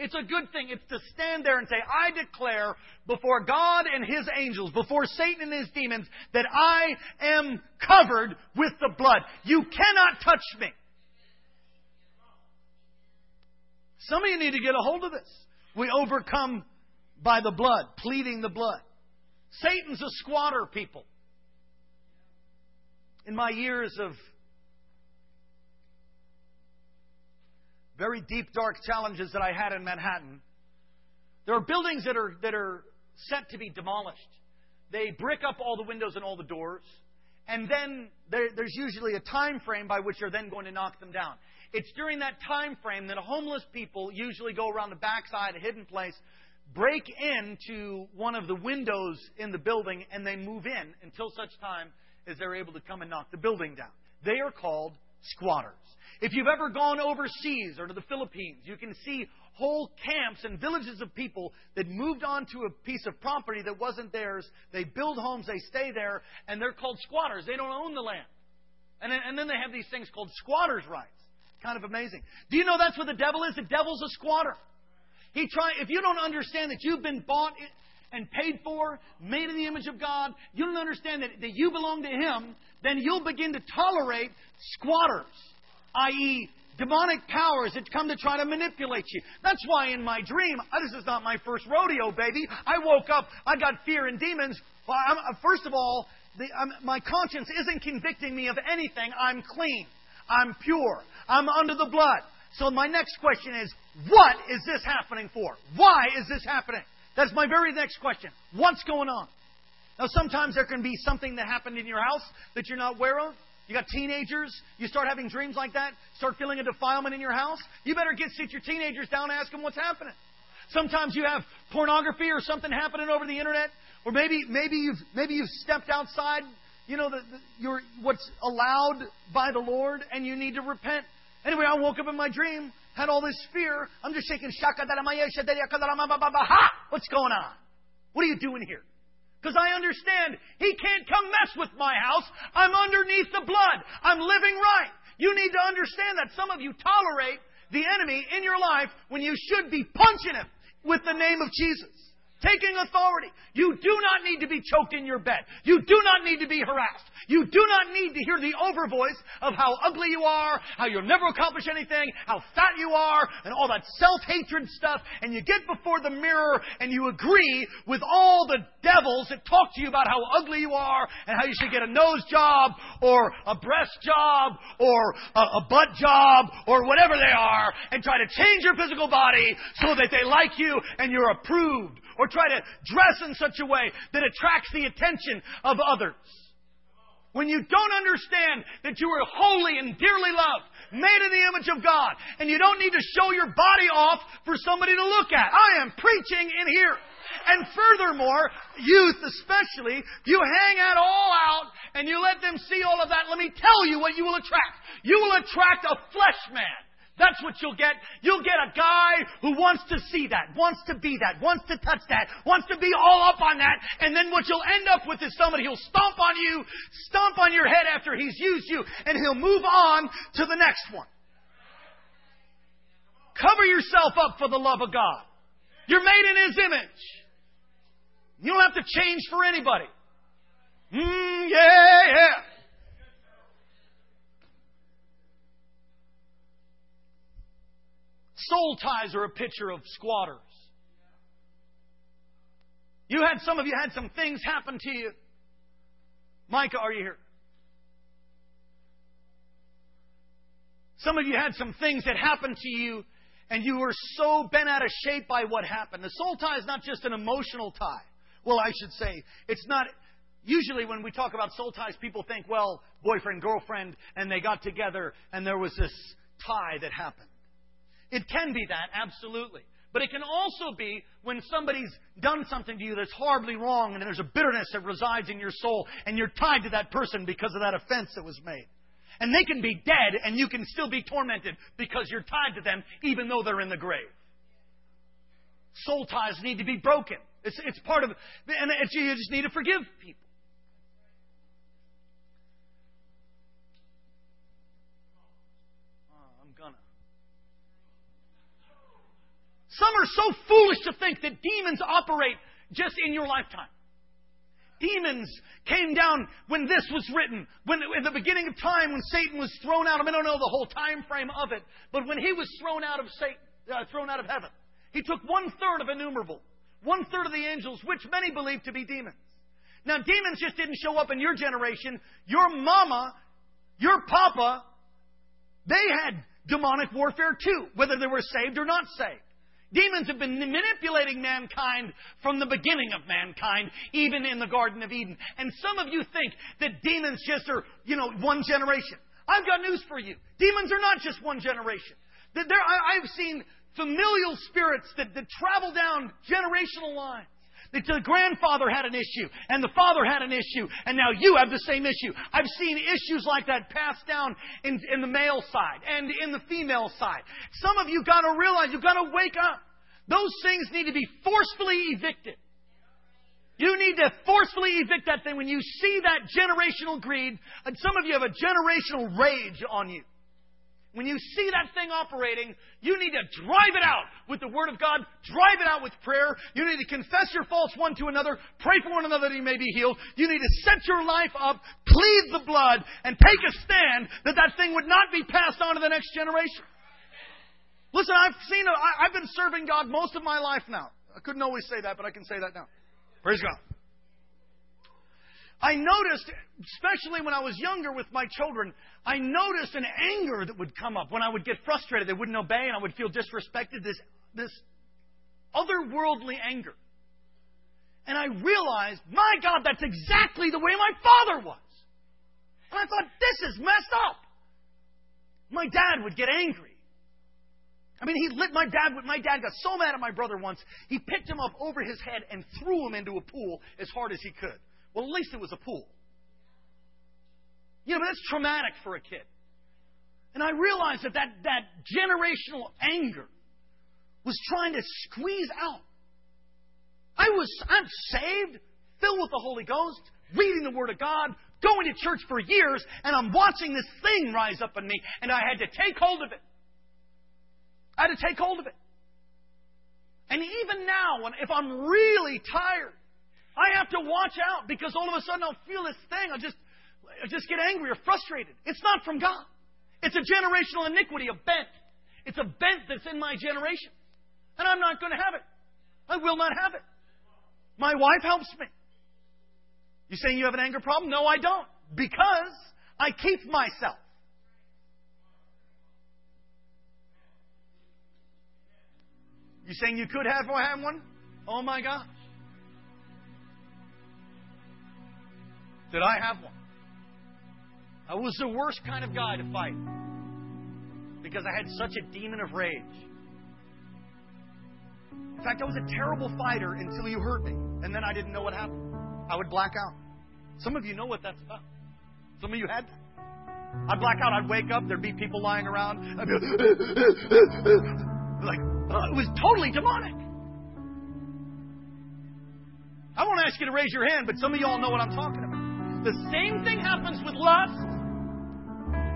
It's a good thing. It's to stand there and say, I declare before God and His angels, before Satan and his demons, that I am covered with the blood. You cannot touch me. Some of you need to get a hold of this. We overcome by the blood, pleading the blood. Satan's a squatter, people. In my years of very deep, dark challenges that I had in Manhattan, there are buildings that are, that are set to be demolished. They brick up all the windows and all the doors, and then there, there's usually a time frame by which they're then going to knock them down. It's during that time frame that homeless people usually go around the backside, a hidden place, break into one of the windows in the building, and they move in until such time as they're able to come and knock the building down. They are called squatters. If you've ever gone overseas or to the Philippines, you can see whole camps and villages of people that moved onto a piece of property that wasn't theirs. They build homes, they stay there, and they're called squatters. They don't own the land. And then, and then they have these things called squatters' rights. Kind of amazing. Do you know that's what the devil is? The devil's a squatter. He try if you don't understand that you've been bought and paid for, made in the image of God, you don't understand that, that you belong to Him, then you'll begin to tolerate squatters, i.e., demonic powers that come to try to manipulate you. That's why in my dream, this is not my first rodeo, baby. I woke up, I got fear and demons. Well, I'm, uh, first of all, the, my conscience isn't convicting me of anything. I'm clean. I'm pure. I'm under the blood. So my next question is, what is this happening for? Why is this happening? That's my very next question. What's going on? Now, sometimes there can be something that happened in your house that you're not aware of. You got teenagers, you start having dreams like that, start feeling a defilement in your house. You better get sit your teenagers down and ask them what's happening. Sometimes you have pornography or something happening over the internet, or maybe maybe you've maybe you've stepped outside, you know, the, the, your what's allowed by the Lord, and you need to repent. Anyway, I woke up in my dream, had all this fear. I'm just shaking What's going on? What are you doing here? Because I understand he can't come mess with my house. I'm underneath the blood. I'm living right. You need to understand that some of you tolerate the enemy in your life when you should be punching him with the name of Jesus. Taking authority. You do not need to be choked in your bed. You do not need to be harassed. You do not need to hear the over voice of how ugly you are, how you'll never accomplish anything, how fat you are, and all that self-hatred stuff. And you get before the mirror and you agree with all the devils that talk to you about how ugly you are and how you should get a nose job or a breast job or a, a butt job or whatever they are and try to change your physical body so that they like you and you're approved or try to dress in such a way that attracts the attention of others. When you don't understand that you are holy and dearly loved, made in the image of God, and you don't need to show your body off for somebody to look at. I am preaching in here. And furthermore, youth especially, you hang that all out and you let them see all of that. Let me tell you what you will attract. You will attract a flesh man. That's what you'll get. You'll get a guy who wants to see that, wants to be that, wants to touch that, wants to be all up on that. And then what you'll end up with is somebody who'll stomp on you, stomp on your head after he's used you, and he'll move on to the next one. Cover yourself up for the love of God. You're made in His image. You don't have to change for anybody. Mm, yeah, yeah. Soul ties are a picture of squatters. You had some of you had some things happen to you. Micah, are you here? Some of you had some things that happened to you, and you were so bent out of shape by what happened. The soul tie is not just an emotional tie. Well, I should say, it's not. Usually, when we talk about soul ties, people think, well, boyfriend, girlfriend, and they got together, and there was this tie that happened. It can be that, absolutely. But it can also be when somebody's done something to you that's horribly wrong and there's a bitterness that resides in your soul and you're tied to that person because of that offense that was made. And they can be dead and you can still be tormented because you're tied to them even though they're in the grave. Soul ties need to be broken. It's, it's part of, and you just need to forgive people. Some are so foolish to think that demons operate just in your lifetime. Demons came down when this was written, when in the beginning of time, when Satan was thrown out. I, I don't know the whole time frame of it, but when he was thrown out of Satan, uh, thrown out of heaven, he took one third of innumerable, one third of the angels, which many believe to be demons. Now, demons just didn't show up in your generation. Your mama, your papa, they had demonic warfare too, whether they were saved or not saved. Demons have been manipulating mankind from the beginning of mankind, even in the Garden of Eden. And some of you think that demons just are, you know, one generation. I've got news for you. Demons are not just one generation. There, I've seen familial spirits that, that travel down generational lines. The grandfather had an issue, and the father had an issue, and now you have the same issue. I've seen issues like that passed down in, in the male side and in the female side. Some of you got to realize, you've got to wake up. Those things need to be forcefully evicted. You need to forcefully evict that thing when you see that generational greed, and some of you have a generational rage on you. When you see that thing operating, you need to drive it out with the Word of God, drive it out with prayer. You need to confess your faults one to another, pray for one another that you may be healed. You need to set your life up, plead the blood, and take a stand that that thing would not be passed on to the next generation. Listen, I've seen, it. I've been serving God most of my life now. I couldn't always say that, but I can say that now. Praise God. I noticed, especially when I was younger with my children, I noticed an anger that would come up when I would get frustrated. They wouldn't obey and I would feel disrespected. This, this otherworldly anger. And I realized, my God, that's exactly the way my father was. And I thought, this is messed up. My dad would get angry. I mean, he lit my dad. My dad got so mad at my brother once, he picked him up over his head and threw him into a pool as hard as he could. Well, at least it was a pool. You know, but that's traumatic for a kid. And I realized that that, that generational anger was trying to squeeze out. I was, I'm saved, filled with the Holy Ghost, reading the Word of God, going to church for years, and I'm watching this thing rise up in me, and I had to take hold of it. I had to take hold of it. And even now, when, if I'm really tired, I have to watch out because all of a sudden I'll feel this thing. I'll just, I'll just get angry or frustrated. It's not from God. It's a generational iniquity, a bent. It's a bent that's in my generation. And I'm not going to have it. I will not have it. My wife helps me. You saying you have an anger problem? No, I don't. Because I keep myself. You saying you could have one? Oh my gosh. Did I have one? I was the worst kind of guy to fight because I had such a demon of rage. In fact, I was a terrible fighter until you hurt me, and then I didn't know what happened. I would black out. Some of you know what that's about. Some of you had that. I'd black out. I'd wake up. There'd be people lying around. I'd be like, uh, it was totally demonic. I won't ask you to raise your hand, but some of y'all know what I'm talking about. The same thing happens with lust.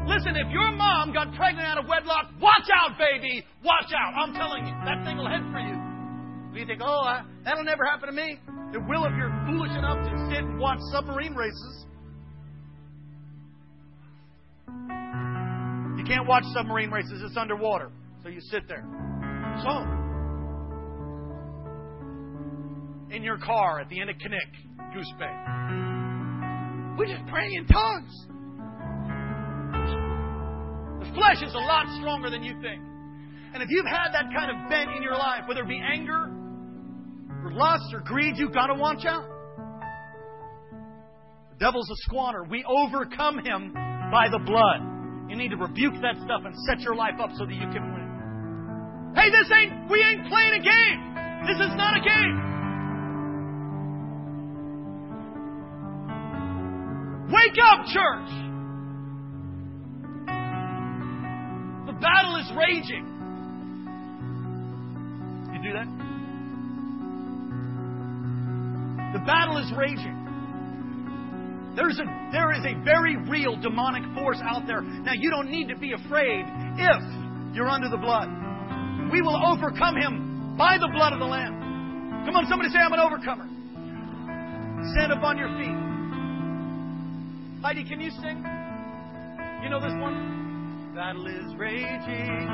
Listen, if your mom got pregnant out of wedlock, watch out, baby. Watch out. I'm telling you, that thing will head for you. You think, oh, I, that'll never happen to me. It will if you're foolish enough to sit and watch submarine races. You can't watch submarine races, it's underwater. So you sit there. So, in your car at the end of Knik, Goose Bay, we're just praying in tongues. The flesh is a lot stronger than you think. And if you've had that kind of bent in your life, whether it be anger, or lust, or greed, you've got to watch out. The devil's a squatter. We overcome him by the blood. You need to rebuke that stuff and set your life up so that you can win. Hey, this ain't, we ain't playing a game. This is not a game. Wake up, church. The battle is raging. You do that? The battle is raging. There's a, there is a very real demonic force out there. Now, you don't need to be afraid if you're under the blood. We will overcome him by the blood of the Lamb. Come on, somebody say, I'm an overcomer. Stand up on your feet. Heidi, can you sing? You know this one? Battle is raging.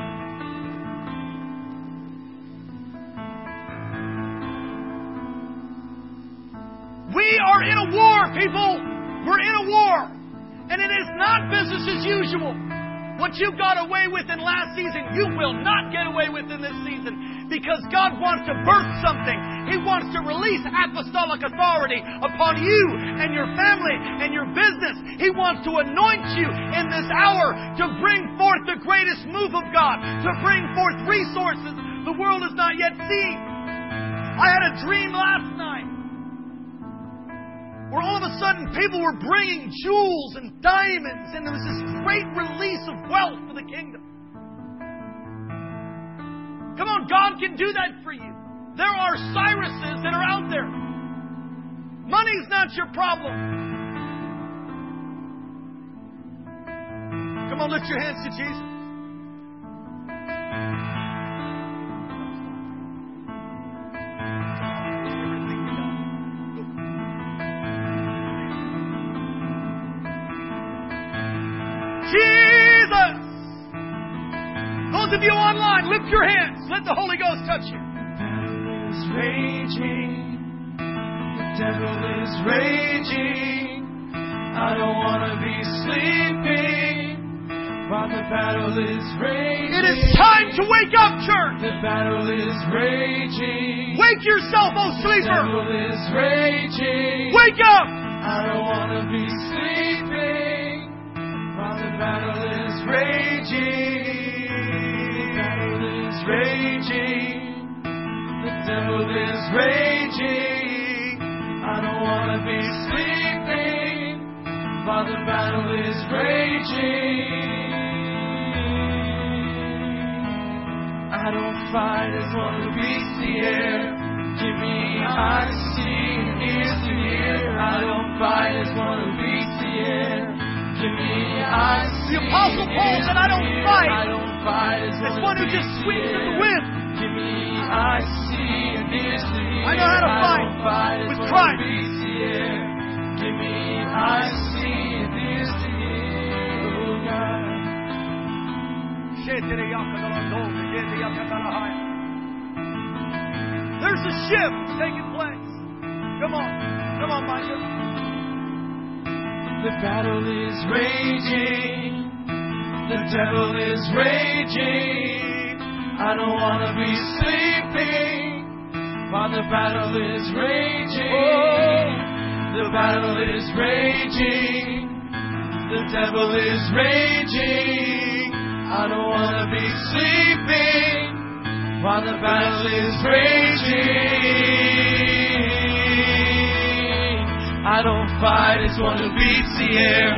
We are in a war, people. We're in a war. And it is not business as usual. What you got away with in last season, you will not get away with in this season because God wants to birth something. He wants to release apostolic authority upon you and your family and your business. He wants to anoint you in this hour to bring forth the greatest move of God, to bring forth resources the world has not yet seen. I had a dream last night where all of a sudden people were bringing jewels and diamonds, and there was this great release of wealth for the kingdom. Come on, God can do that for you. There are Cyruses that are out there. Money's not your problem. Come on, lift your hands to Jesus. Those of you online, lift your hands. Let the Holy Ghost touch you. is raging. The devil is raging. I don't want to be sleeping while the battle is raging. It is time to wake up, church. The battle is raging. Wake yourself, oh sleeper. The devil is raging. Wake up. I don't want to be sleeping while the battle is raging. The is raging. The devil is raging. I don't want to be sleeping while the battle is raging. I don't fight as one who beats the air. Give me eyes to see and ears to hear. I don't fight as one who beats the air. Give me eyes to The see Apostle and Paul said, to "I don't fight I don't As one who just sweeps in the wind. Give me eyes see and ears to. I know how to fight with Christ. who beats the air. Give me to see and ears to hear. God. There's a shift taking place. Come on. Come on, Micah. The battle is raging. The devil is raging. I don't want to be sleeping while the battle is raging. Oh. The battle is raging. The devil is raging. I don't want to be sleeping while the battle is raging. I don't fight as one who beats the air.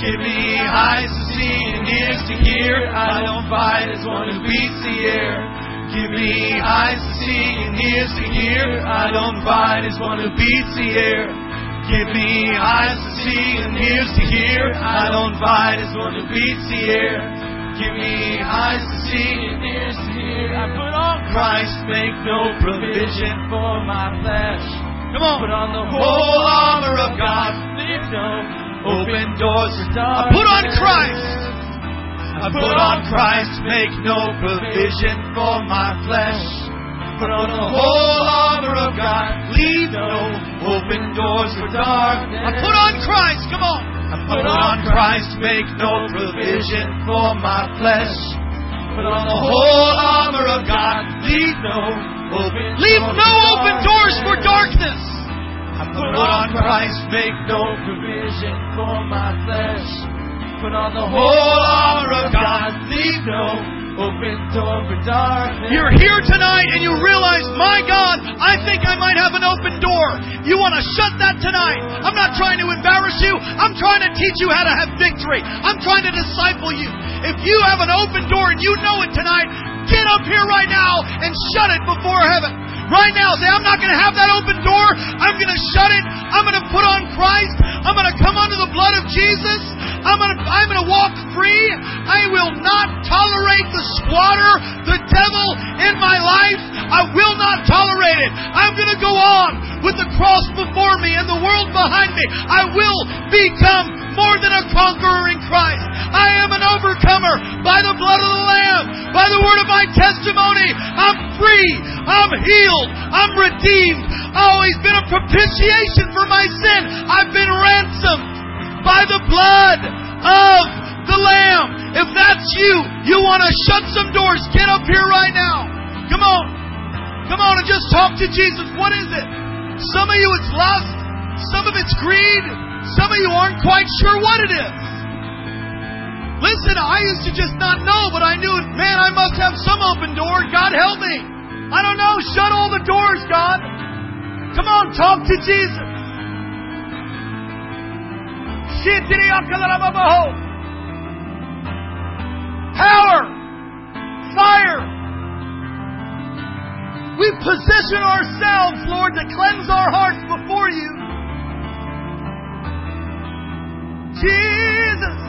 Give me eyes to see ears to hear. I don't fight as one who beats the air. Give me eyes to see and ears to hear. I don't fight as one who beats the air. Give me eyes to see and ears to hear. I don't fight as one who beats the air. Give me eyes to see and ears to hear. I put on Christ, make no provision for my flesh. Come on. Put on the whole armor of God. Leave no open doors for I put on Christ. I put on Christ, make no provision for my flesh. Put on the whole armor of God. Leave no open doors for darkness. I put on Christ. Come on. I put on Christ, make no provision for my flesh. Put on the whole armor of God. Leave no open Leave no open doors for darkness. I put on Christ, make no provision for my flesh. Put on the whole armor of God, leave no open door for darkness. You're here tonight and you realize, my God, I think I might have an open door. You want to shut that tonight. I'm not trying to embarrass you. I'm trying to teach you how to have victory. I'm trying to disciple you. If you have an open door and you know it tonight, get up here right now and shut it before heaven. Right now, say, I'm not going to have that open door. I'm going to shut it. I'm going to put on Christ. I'm going to come under the blood of Jesus. I'm going to, I'm going to walk free. I will not tolerate the squatter, the devil in my life. I will not tolerate it. I'm going to go on with the cross before me and the world behind me. I will become more than a conqueror in Christ. I am an overcomer by the blood of the Lamb, by the word of my testimony. I'm free. I'm healed. I'm redeemed. Oh, He's been a propitiation for my sin. I've been ransomed by the blood of the Lamb. If that's you, you want to shut some doors, get up here right now. Come on. Come on and just talk to Jesus. What is it? Some of you it's lust. Some of it's greed. Some of you aren't quite sure what it is. Listen, I used to just not know, but I knew, man, I must have some open door. God help me. I don't know. Shut all the doors, God. Come on, talk to Jesus. Power. Fire. We position ourselves, Lord, to cleanse our hearts before you. Jesus.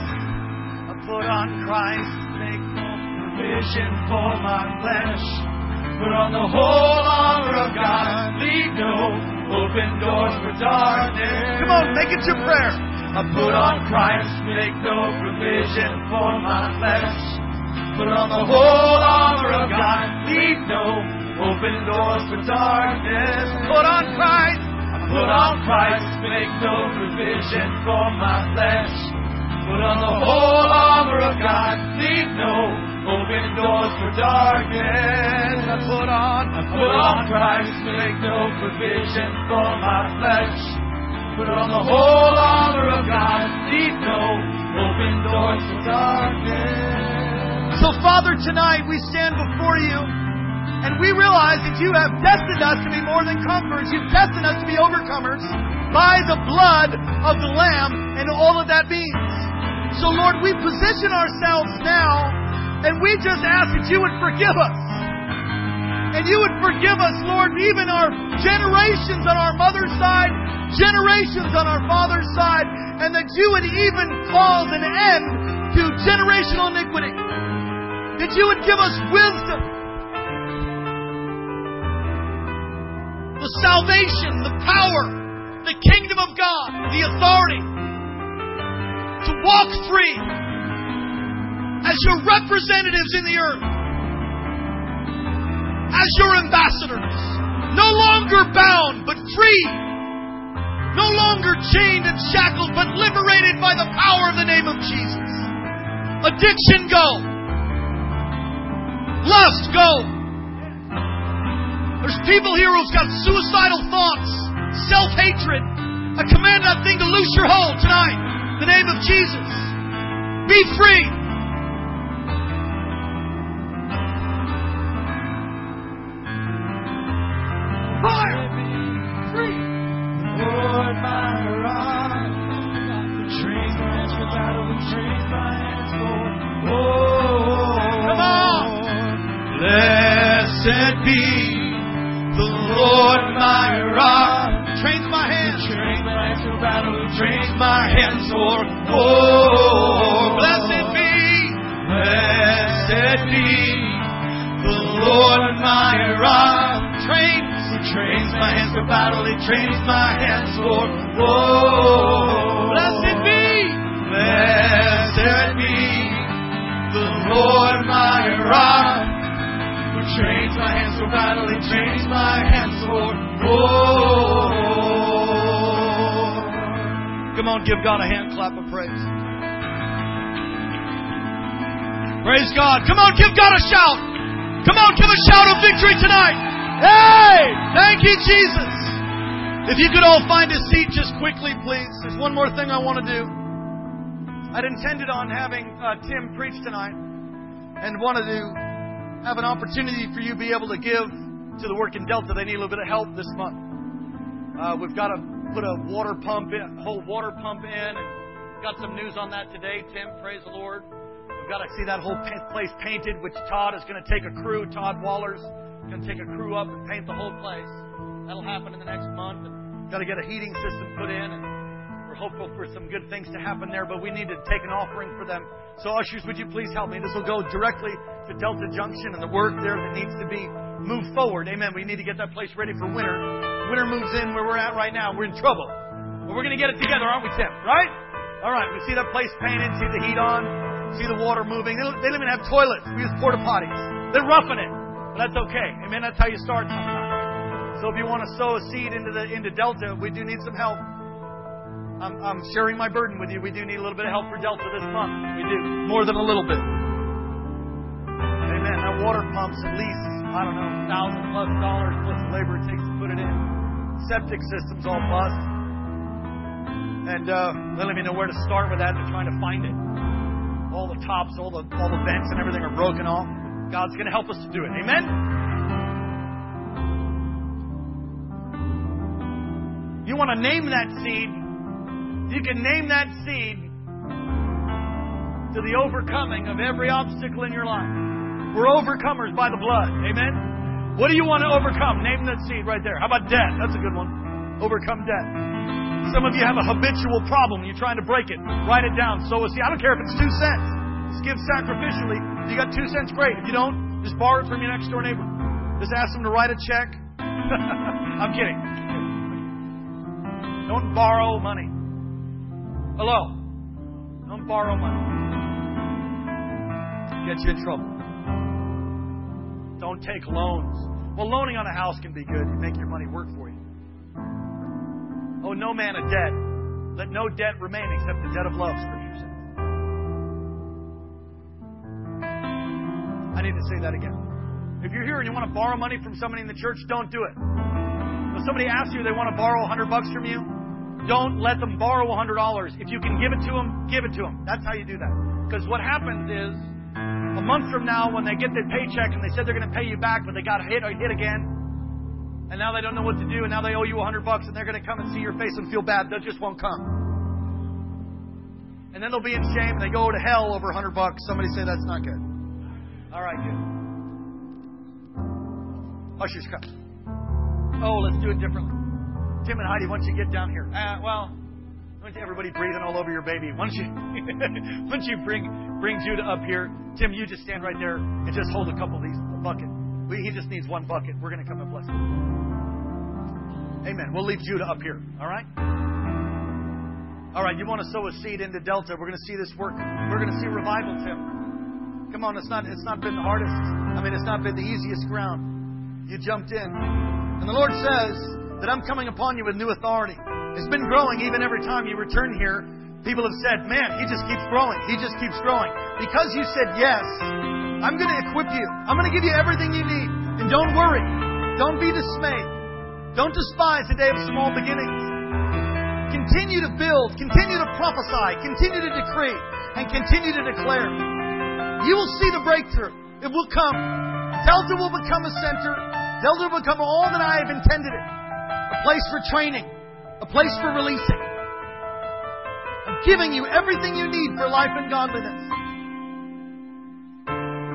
I put on Christ, make no provision for my flesh. Put on the whole armor of God, leave no open doors for darkness. Come on, make it your prayer. I put on Christ, make no provision for my flesh. Put on the whole armor of God, leave no open doors for darkness. Put on Christ. I put on Christ, make no provision for my flesh. Put on the whole armor of God, leave no open doors for darkness. I put on, I put on Christ, make no provision for my flesh. Put on the whole armor of God, leave no open doors for darkness. So, Father, tonight we stand before you and we realize that you have destined us to be more than conquerors. You've destined us to be overcomers by the blood of the Lamb and all of that means. So, Lord, we position ourselves now and we just ask that you would forgive us. And you would forgive us, Lord, even our generations on our mother's side, generations on our father's side, and that you would even cause an end to generational iniquity. That you would give us wisdom, salvation, the power, the kingdom of God, the authority to walk free as your representatives in the earth, as your ambassadors, no longer bound but free, no longer chained and shackled but liberated by the power of the name of Jesus. Addiction go. Lust, go. There's people here who've got suicidal thoughts, self hatred. I command that thing to loose your hold tonight. In the name of Jesus. Be free. Fire. Lord, my rock. Trains my hands. Trains my hands for battle, trains my hands for war. Blessed be. Blessed be the Lord, my rock. Trains. Trains my hands for battle, he trains my hands for war. Blessed be. Blessed be the Lord my rock, trains my hands for battle, trains my hands for war. Come on, give God a hand clap of praise. Praise God. Come on, give God a shout. Come on, give a shout of victory tonight. Hey! Thank you, Jesus. If you could all find a seat just quickly, please. There's one more thing I want to do. I'd intended on having uh, Tim preach tonight and wanted to have an opportunity for you to be able to give to the work in Delta. They need a little bit of help this month. Uh, we've got to put a water pump in, whole water pump in, and got some news on that today. Tim, praise the Lord. We've got to see that whole place painted, which Todd is going to take a crew. Todd Waller's going to take a crew up and paint the whole place. That'll happen in the next month. And got to get a heating system put in, and we're hopeful for some good things to happen there. But we need to take an offering for them. So ushers, would you please help me? This will go directly to Delta Junction and the work there that needs to be moved forward. Amen. We need to get that place ready for winter. Winter moves in where we're at right now. We're in trouble. But we're going to get it together, aren't we, Tim? Right? All right. We see that place painted, see the heat on, see the water moving. They don't, they don't even have toilets. We use porta potties. They're roughing it. But that's okay. Amen. That's how you start sometimes. So if you want to sow a seed into the into Delta, we do need some help. I'm, I'm sharing my burden with you. We do need a little bit of help for Delta this month. We do. More than a little bit. Amen. That water pump's at least, I don't know, thousand plus dollars plus labor it takes to put it in. Septic system's all bust. And uh, they don't even know where to start with that. They're trying to find it. All the tops, all the all the vents and everything are broken off. God's going to help us to do it. Amen? You want to name that seed? You can name that seed to the overcoming of every obstacle in your life. We're overcomers by the blood. Amen? What do you want to overcome? Name that seed right there. How about debt? That's a good one. Overcome debt. Some of you have a habitual problem. You're trying to break it. Write it down. Sow a seed. I don't care if it's two cents. Just give sacrificially. If you got two cents, great. If you don't, just borrow it from your next door neighbor. Just ask them to write a check. I'm kidding. Don't borrow money. Hello. Don't borrow money. Get you in trouble. Don't take loans. Well, loaning on a house can be good. You make your money work for you. Oh, no man a debt. Let no debt remain except the debt of love, Scripture says. I need to say that again. If you're here and you want to borrow money from somebody in the church, don't do it. If somebody asks you they want to borrow 100 bucks from you, don't let them borrow $100. If you can give it to them, give it to them. That's how you do that. Because what happens is a month from now when they get their paycheck and they said they're going to pay you back, but they got hit or hit again, and now they don't know what to do, and now they owe you a hundred bucks, and they're going to come and see your face and feel bad. They just won't come. And then they'll be in shame and they go to hell over a hundred bucks. Somebody say that's not good. All right, good. Ushers come. Oh, let's do it differently. Tim and Heidi, why don't you get down here, uh, well, you everybody breathing all over your baby, once you, why don't you bring bring Judah up here, Tim, you just stand right there and just hold a couple of these a bucket. We, he just needs one bucket. We're going to come and bless him. Amen. We'll leave Judah up here. All right. All right. You want to sow a seed into Delta? We're going to see this work. We're going to see revival, Tim. Come on. It's not. It's not been the hardest. I mean, it's not been the easiest ground. You jumped in, and the Lord says that I'm coming upon you with new authority. It's been growing even every time you return here. People have said, man, he just keeps growing. He just keeps growing. Because you said yes, I'm going to equip you. I'm going to give you everything you need. And don't worry. Don't be dismayed. Don't despise the day of small beginnings. Continue to build, continue to prophesy, continue to decree, and continue to declare. You will see the breakthrough. It will come. Delta will become a center. Delta will become all that I have intended it. A place for training, a place for releasing. I'm giving you everything you need for life and godliness.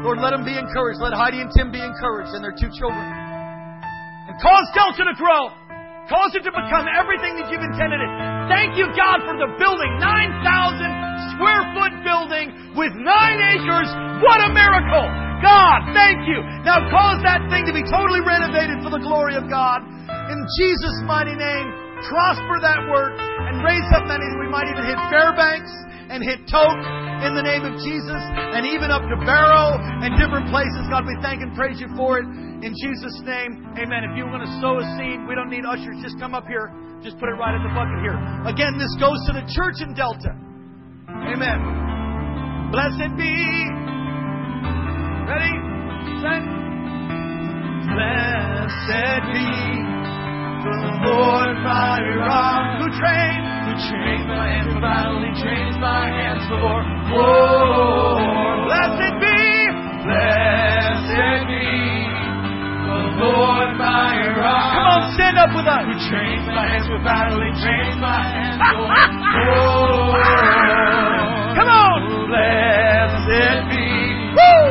Lord, let them be encouraged. Let Heidi and Tim be encouraged and their two children. And cause Delta to grow. Cause it to become everything that you've intended it. Thank you, God, for the building. 9,000 square foot building with nine acres. What a miracle! God, thank you. Now cause that thing to be totally renovated for the glory of God. In Jesus' mighty name, prosper that work and raise up many. We might even hit Fairbanks and hit Tok in the name of Jesus and even up to Barrow and different places. God, we thank and praise you for it. In Jesus' name, amen. If you want to sow a seed, we don't need ushers. Just come up here. Just put it right in the bucket here. Again, this goes to the church in Delta. Amen. Blessed be. Ready? Set. Blessed be the Lord my rock, Who trained? who trains my hands for battle, he trains my hands for war. Blessed be. Blessed be the Lord my rock. Come on, stand up with us. Who trains my hands for battle, he trains my hands for war. Come on. Blessed be Woo!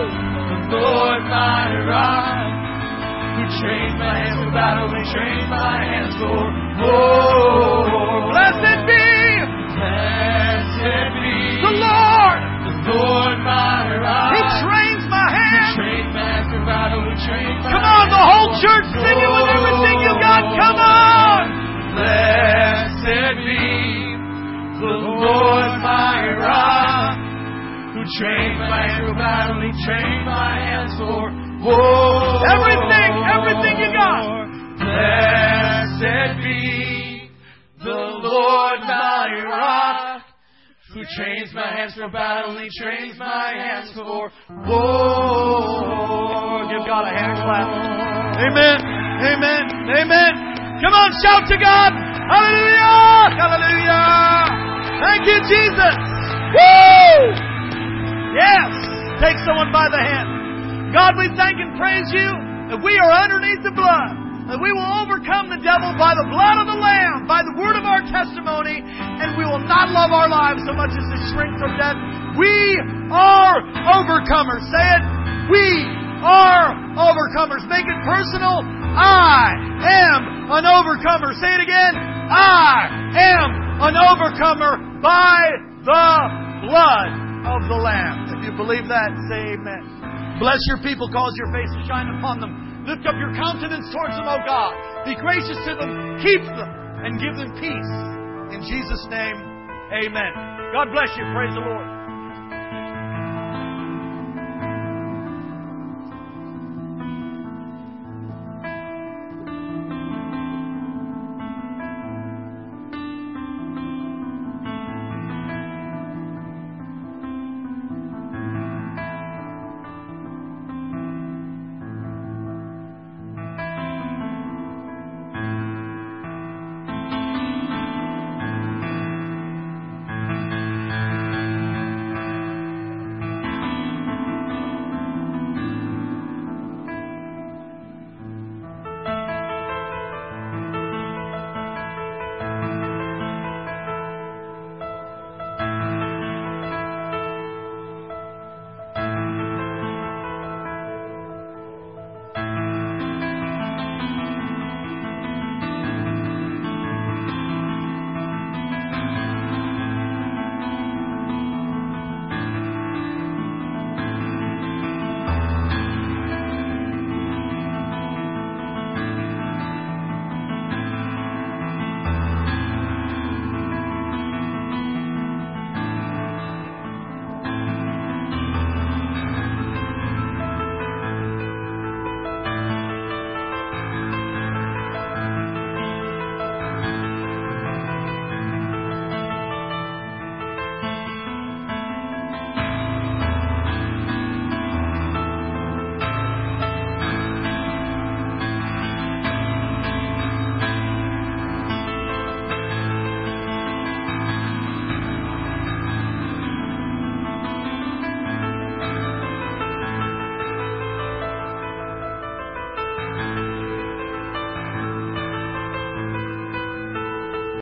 the Lord my rock. Who trains my hands for battle, he trains my hands for war. Blessed be Blessed be the Lord. the Lord my rock. He trains my hands. trains my hands for battle, who trains my Come on, the whole church sing it with everything you got. Come on. Blessed be the Lord my rock, who trained my hands for battle, he trained my hands for Everything, everything you got. Blessed be the Lord my rock, who trains my hands for battle, he trains my hands for war. Give God a hand clap. Amen. Amen. Amen. Come on, shout to God. Hallelujah. Hallelujah. Thank you, Jesus. Woo! Yes. Take someone by the hand. God, we thank and praise you that we are underneath the blood. That we will overcome the devil by the blood of the Lamb, by the word of our testimony, and we will not love our lives so much as to shrink from death. We are overcomers. Say it. We are overcomers. Make it personal. I am an overcomer. Say it again. I am an overcomer by the blood of the Lamb. If you believe that, say amen. Bless your people, cause your face to shine upon them. Lift up your countenance towards them, O God. Be gracious to them, keep them, and give them peace. In Jesus' name, amen. God bless you. Praise the Lord.